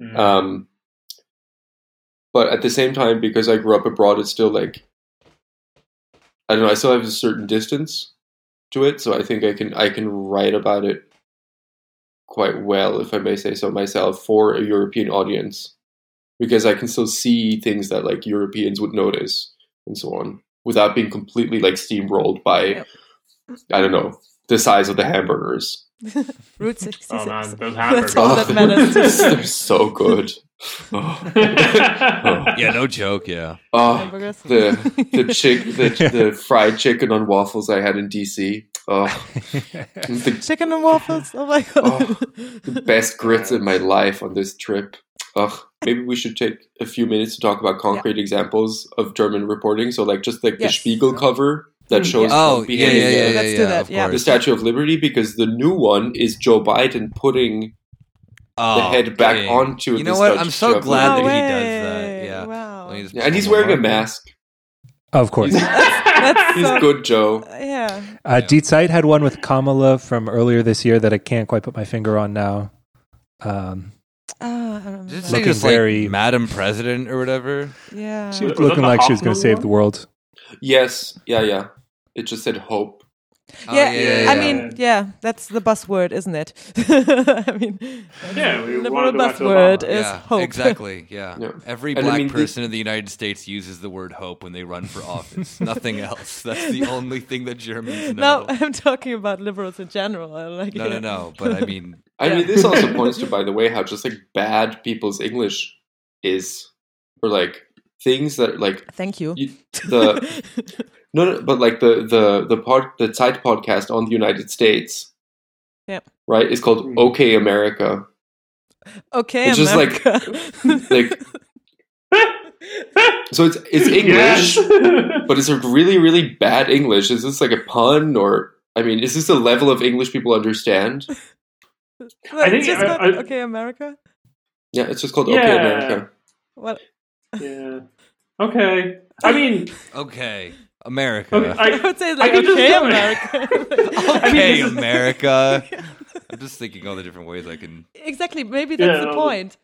Mm. um but at the same time because i grew up abroad it's still like i don't know i still have a certain distance to it so i think i can i can write about it quite well if i may say so myself for a european audience. Because i can still see things that like europeans would notice and so on without being completely like steamrolled by Yep. i don't know the size of the hamburgers [LAUGHS] Route 66. Oh man, those [LAUGHS] That's hamburgers. all that matters. [LAUGHS] they're so good oh. Yeah, no joke. Yeah. Oh, the the chick the, the fried chicken on waffles I had in DC. Oh, the, Chicken and waffles. Oh my oh, god. Oh. the best grits in my life on this trip. Ugh, maybe we should take a few minutes to talk about concrete examples of German reporting. So, like, just like the Spiegel cover that Mm, shows yeah. Oh, Trump yeah, beheading yeah, the- yeah, yeah, Let's do yeah, that, yeah. the. Statue of Liberty because the new one is Joe Biden putting Oh, the head back dang. onto You know what? Statue I'm so of glad no that he does that. Yeah. Wow. Let me just Yeah, and he's wearing a mask. Of course. He's, That's [LAUGHS] he's so- good, Joe. Yeah. Uh, Die Zeit had one with Kamala from earlier this year that I can't quite put my finger on now. Um, Ah, I remember. Did it that. say Looking just like very- Madam President or whatever? Yeah. she was Was that looking the like she was going to Kamala save the world. Yes, yeah, yeah. It just said hope. Oh, yeah, yeah, I yeah. mean, yeah, that's the buzzword, isn't it? [LAUGHS] I mean, Yeah, we liberal wanna go buzzword Obama. is yeah, hope. exactly. [LAUGHS] Yeah. Yeah. Every And I black mean, the- person in the United States uses the word hope when they run for office. [LAUGHS] Nothing else. That's the only thing that Germans know. no, I'm talking about liberals in general. I like no, no, no. But I mean, I Yeah. mean, this also points to, [LAUGHS] by the way, how just like bad people's English is, or like things that like Thank you. you, the [LAUGHS] no, no, but like the the the pod the Zeit podcast on the United States, Yep. right, is called Mm. OK America. okay, America. It's just like- [LAUGHS] like- So it's it's English, Yes. but it's a really really bad English. Is this like a pun or? I mean, is this the level of English people understand? [LAUGHS] I think It's just I- called I- okay, America. Yeah, it's just called OK America. What? yeah. Okay. I mean, [LAUGHS] okay, America. okay, I, [LAUGHS] I, would say like could okay, go- America. I mean, okay, America. I'm just thinking all the different ways I can. exactly. Maybe that's Yeah, the no, point.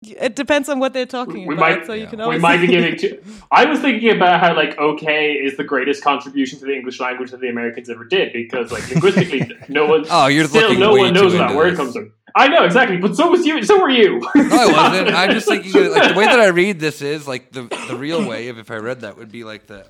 It depends on what they're talking we about. might so you yeah. can we might be [LAUGHS] giving. To, I was thinking about how like okay is the greatest contribution to the English language that the Americans ever did because like linguistically [LAUGHS] no one. Oh, you're Still, no one knows where that word comes from. I know exactly, but so was you. So were you. [LAUGHS] No, I wasn't. I'm just thinking like the way that I read this is like the the real way of if I read that would be like the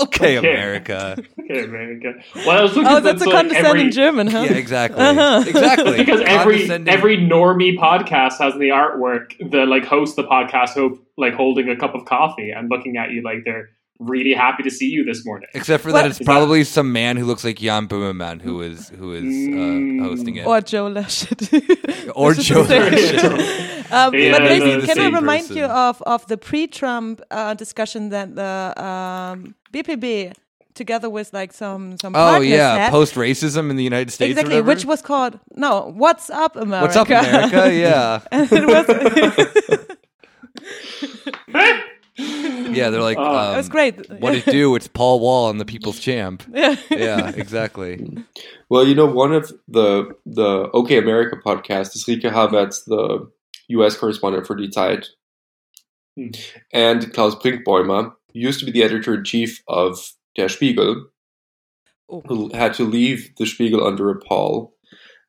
Okay, Okay. America. Okay, America. Well, I was looking Oh, at that's a so, like, condescending every, German, huh? Yeah, exactly. Uh-huh. Exactly. [LAUGHS] because every every normie podcast has in the artwork the like host the podcast hope like holding a cup of coffee and looking at you like they're really happy to see you this morning. Except for What- that, it's Is that- probably some man who looks like Jan Böhmermann who is who is uh, hosting it. Or Joe Laschet. Or Joe the. Laschet. [LAUGHS] Um, Yeah, but they're maybe can I remind person. you of, of the pre-Trump uh, discussion that the um, BPB, together with like some some Oh yeah, had? post racism in the United States. exactly, whatever? which was called no, What's Up America? What's up, America? [LAUGHS] Yeah, was [LAUGHS] yeah. They're like, Oh. [LAUGHS] um, it was great. what it do? It's Paul Wall and the People's Champ. yeah. Yeah, exactly. Well, you know, one of the the OK America podcast is Rieke Havertz, the U.S. correspondent for Die Zeit, Hmm. and Klaus Brinkbäumer used to be the editor in chief of Der Spiegel, Oh. who had to leave the Spiegel under a pall.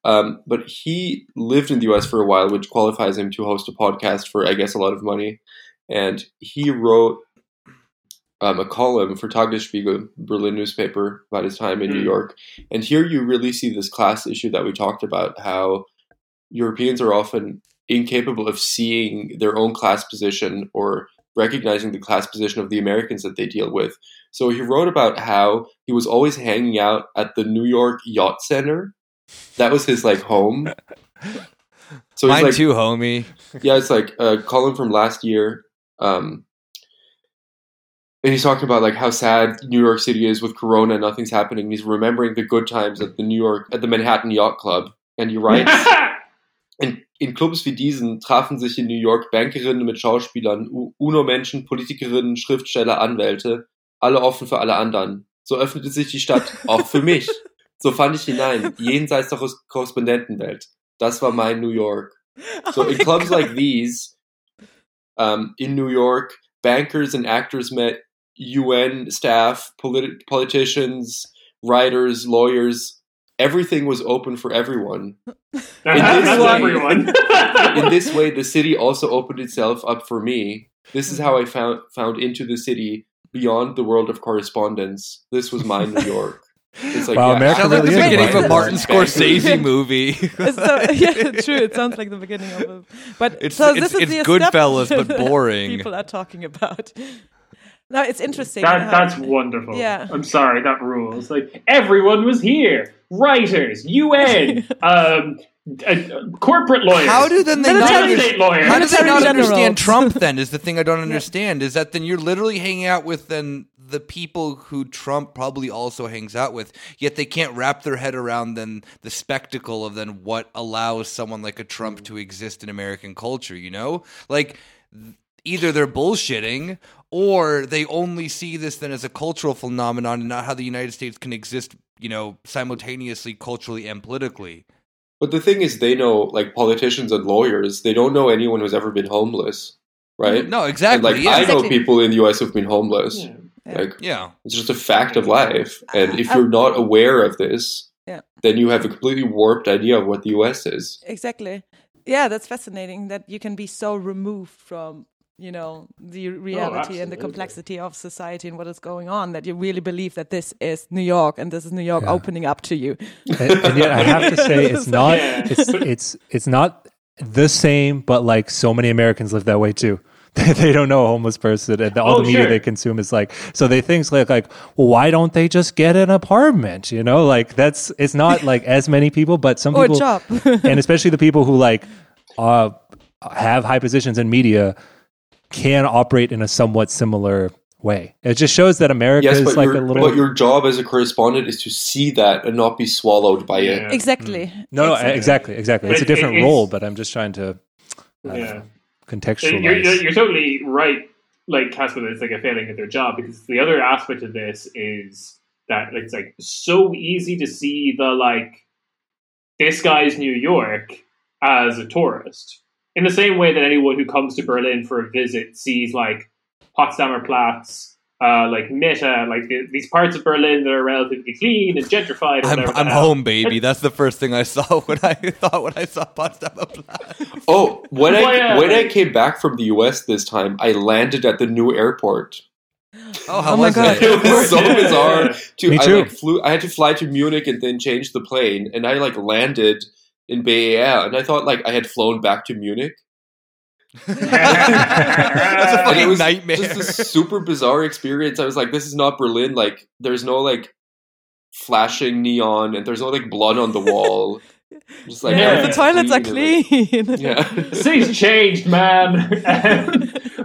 Um, but he lived in the U.S. for a while, which qualifies him to host a podcast for, I guess, a lot of money. And he wrote um, a column for Tagesspiegel, Berlin newspaper, about his time in New Mm. York. And here you really see this class issue that we talked about how Europeans are often incapable of seeing their own class position or recognizing the class position of the Americans that they deal with. So he wrote about how he was always hanging out at the New York Yacht Center. That was his like home. So he's Mine like, too, homie. yeah, it's like a column from last year. Um, and he's talking about like how sad New York City is with Corona, nothing's happening. He's remembering the good times at the New York at the Manhattan Yacht Club, and he writes. [LAUGHS] In, in Clubs wie diesen trafen sich in New York Bankerinnen mit Schauspielern, UNO-Menschen, Politikerinnen, Schriftsteller, Anwälte, alle offen für alle anderen. So öffnete sich die Stadt auch für mich. [LAUGHS] So fand ich hinein, jenseits der Korrespondentenwelt. Das war mein New York. So Oh in my clubs like these, um, in New York, bankers and actors met UN staff, politi- politicians, writers, lawyers. Everything was open for everyone. That's Everyone. everyone. In this way, the city also opened itself up for me. This is how I found found into the city beyond the world of correspondence. This was my New York. It's like Wow, yeah, America Sounds like the really is beginning of a Martin Martin. Scorsese movie. [LAUGHS] It's so, [LAUGHS] yeah, true. It sounds like the beginning of a. But It's- so it's- this is it's the Goodfellas, step but boring. People are talking about. No, it's interesting. That, that's wonderful. Yeah. I'm sorry, that rules. Like everyone was here. Writers, UN, [LAUGHS] um, uh, corporate lawyers. How do then they not Military- under- estate lawyers? How do they not understand Trump? Then is the thing I don't [LAUGHS] understand. Is that then you're literally hanging out with then the people who Trump probably also hangs out with, yet they can't wrap their head around then the spectacle of then what allows someone like a Trump to exist in American culture. You know, like th- either they're bullshitting or they only see this then as a cultural phenomenon and not how the United States can exist. You know, simultaneously, culturally and politically. But the thing is, they know like politicians and lawyers. They don't know anyone who's ever been homeless, right? No, And, exactly. like yeah. I know people in the U.S. who've been homeless. Yeah. Like yeah. it's just a fact of life. And if uh, you're not aware of this, Yeah. then you have a completely warped idea of what the U.S. is. exactly. Yeah, that's fascinating that you can be so removed from you know the reality and the complexity of society and what is going on that you really believe that this is New York and this is New York Yeah. opening up to you. and, and yet I have to say [LAUGHS] it's not it's it's it's not the same, but like so many Americans live that way too. [LAUGHS] They, they don't know a homeless person, and the, all Oh, the media sure. they consume is like so. They think like like well, why don't they just get an apartment? You know, like that's it's not like as many people, but some [LAUGHS] Or people job. and especially the people who like uh, have high positions in media can operate in a somewhat similar way. It just shows that America Yes, is but, like your, a little. but your job as a correspondent is to see that and not be swallowed by it. Exactly. no, no, Exactly. exactly, exactly. It's a It- it- different it's- role, but I'm just trying to uh, Yeah. contextualize. You're, you're, you're totally right, like Caspar, that it's like a failing at their job because the other aspect of this is that it's like so easy to see the like this guy's New York as a tourist. In the same way that anyone who comes to Berlin for a visit sees like Potsdamer Platz, uh, like Mitte, like the, these parts of Berlin that are relatively clean and gentrified. I'm, I'm home, baby. That's the first thing I saw [LAUGHS] when I thought when I saw Potsdamer Platz. Oh, when Well, I yeah, when I came back from the U.S. this time, I landed at the new airport, Oh, how Oh my God. it? [LAUGHS] It was so [LAUGHS] bizarre. To, Me I too. like flew. I had to fly to Munich and then change the plane, and I like landed in BER, and I thought like I had flown back to Munich. That's a [LAUGHS] And it was nightmare. Just a super bizarre experience. I was like, this is not Berlin. Like, there's no like flashing neon, and there's no like blood on the wall. [LAUGHS] Just like Yeah, the everything's toilets are clean clean. and, like- yeah. [LAUGHS] the city's changed, man.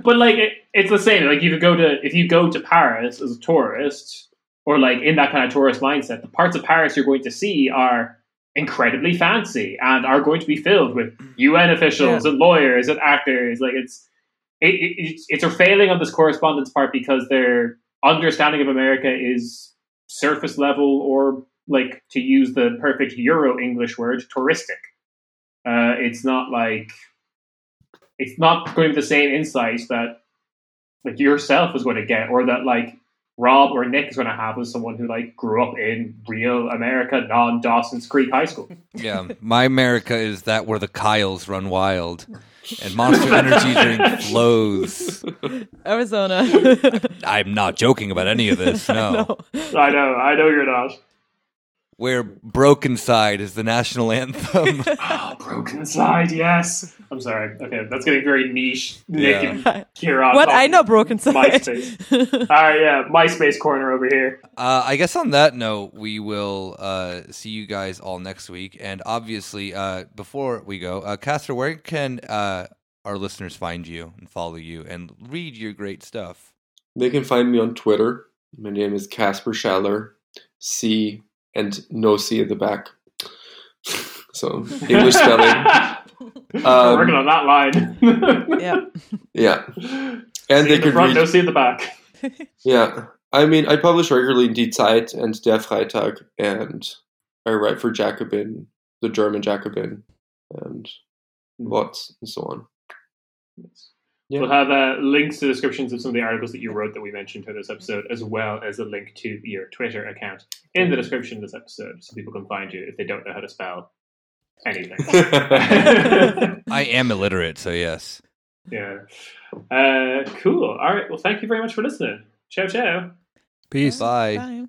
But like, it, it's the same. Like, if you go to if you go to Paris as a tourist, or like in that kind of tourist mindset, the parts of Paris you're going to see are incredibly fancy and are going to be filled with UN officials Yeah. and lawyers and actors. Like, it's it, it, it's it's a failing on this correspondence part because their understanding of America is surface level or like to use the perfect Euro English word, touristic. Uh, it's not like it's not going to be the same insight that like yourself is going to get, or that like Rob or Nick is going to have as someone who like grew up in real America, non Dawson's Creek High School. Yeah, my America is that where the Kyles run wild and [LAUGHS] Monster Energy drink flows. Arizona. I'm not joking about any of this. [LAUGHS] No, no. I know, I know you're not. Where Brokencyde is the national anthem. [LAUGHS] Oh, Brokencyde, yes. I'm sorry. Okay, that's getting very niche. Nick Yeah. and Kieran. What I know, Brokencyde. MySpace. [LAUGHS] All right, yeah, MySpace corner over here. Uh, I guess on that note, we will uh, see you guys all next week. And obviously, uh, before we go, uh, Caspar, where can uh, our listeners find you and follow you and read your great stuff? They can find me on Twitter. My name is Caspar Shaller, C and no C at the back. [LAUGHS] so English spelling. [LAUGHS] We're Um, working on that line. [LAUGHS] yeah. Yeah. And And they the could front, read no see at the back. Yeah, I mean, I publish regularly in Die Zeit and Der Freitag, and I write for Jacobin, the German Jacobin, and lots and so on. Yeah. We'll have uh, links to descriptions of some of the articles that you wrote that we mentioned in this episode, as well as a link to your Twitter account in the description of this episode, so people can find you if they don't know how to spell anything. [LAUGHS] I am illiterate, so yes. yeah. Uh, cool. All right. Well, thank you very much for listening. Ciao, ciao. Peace. Bye. Bye.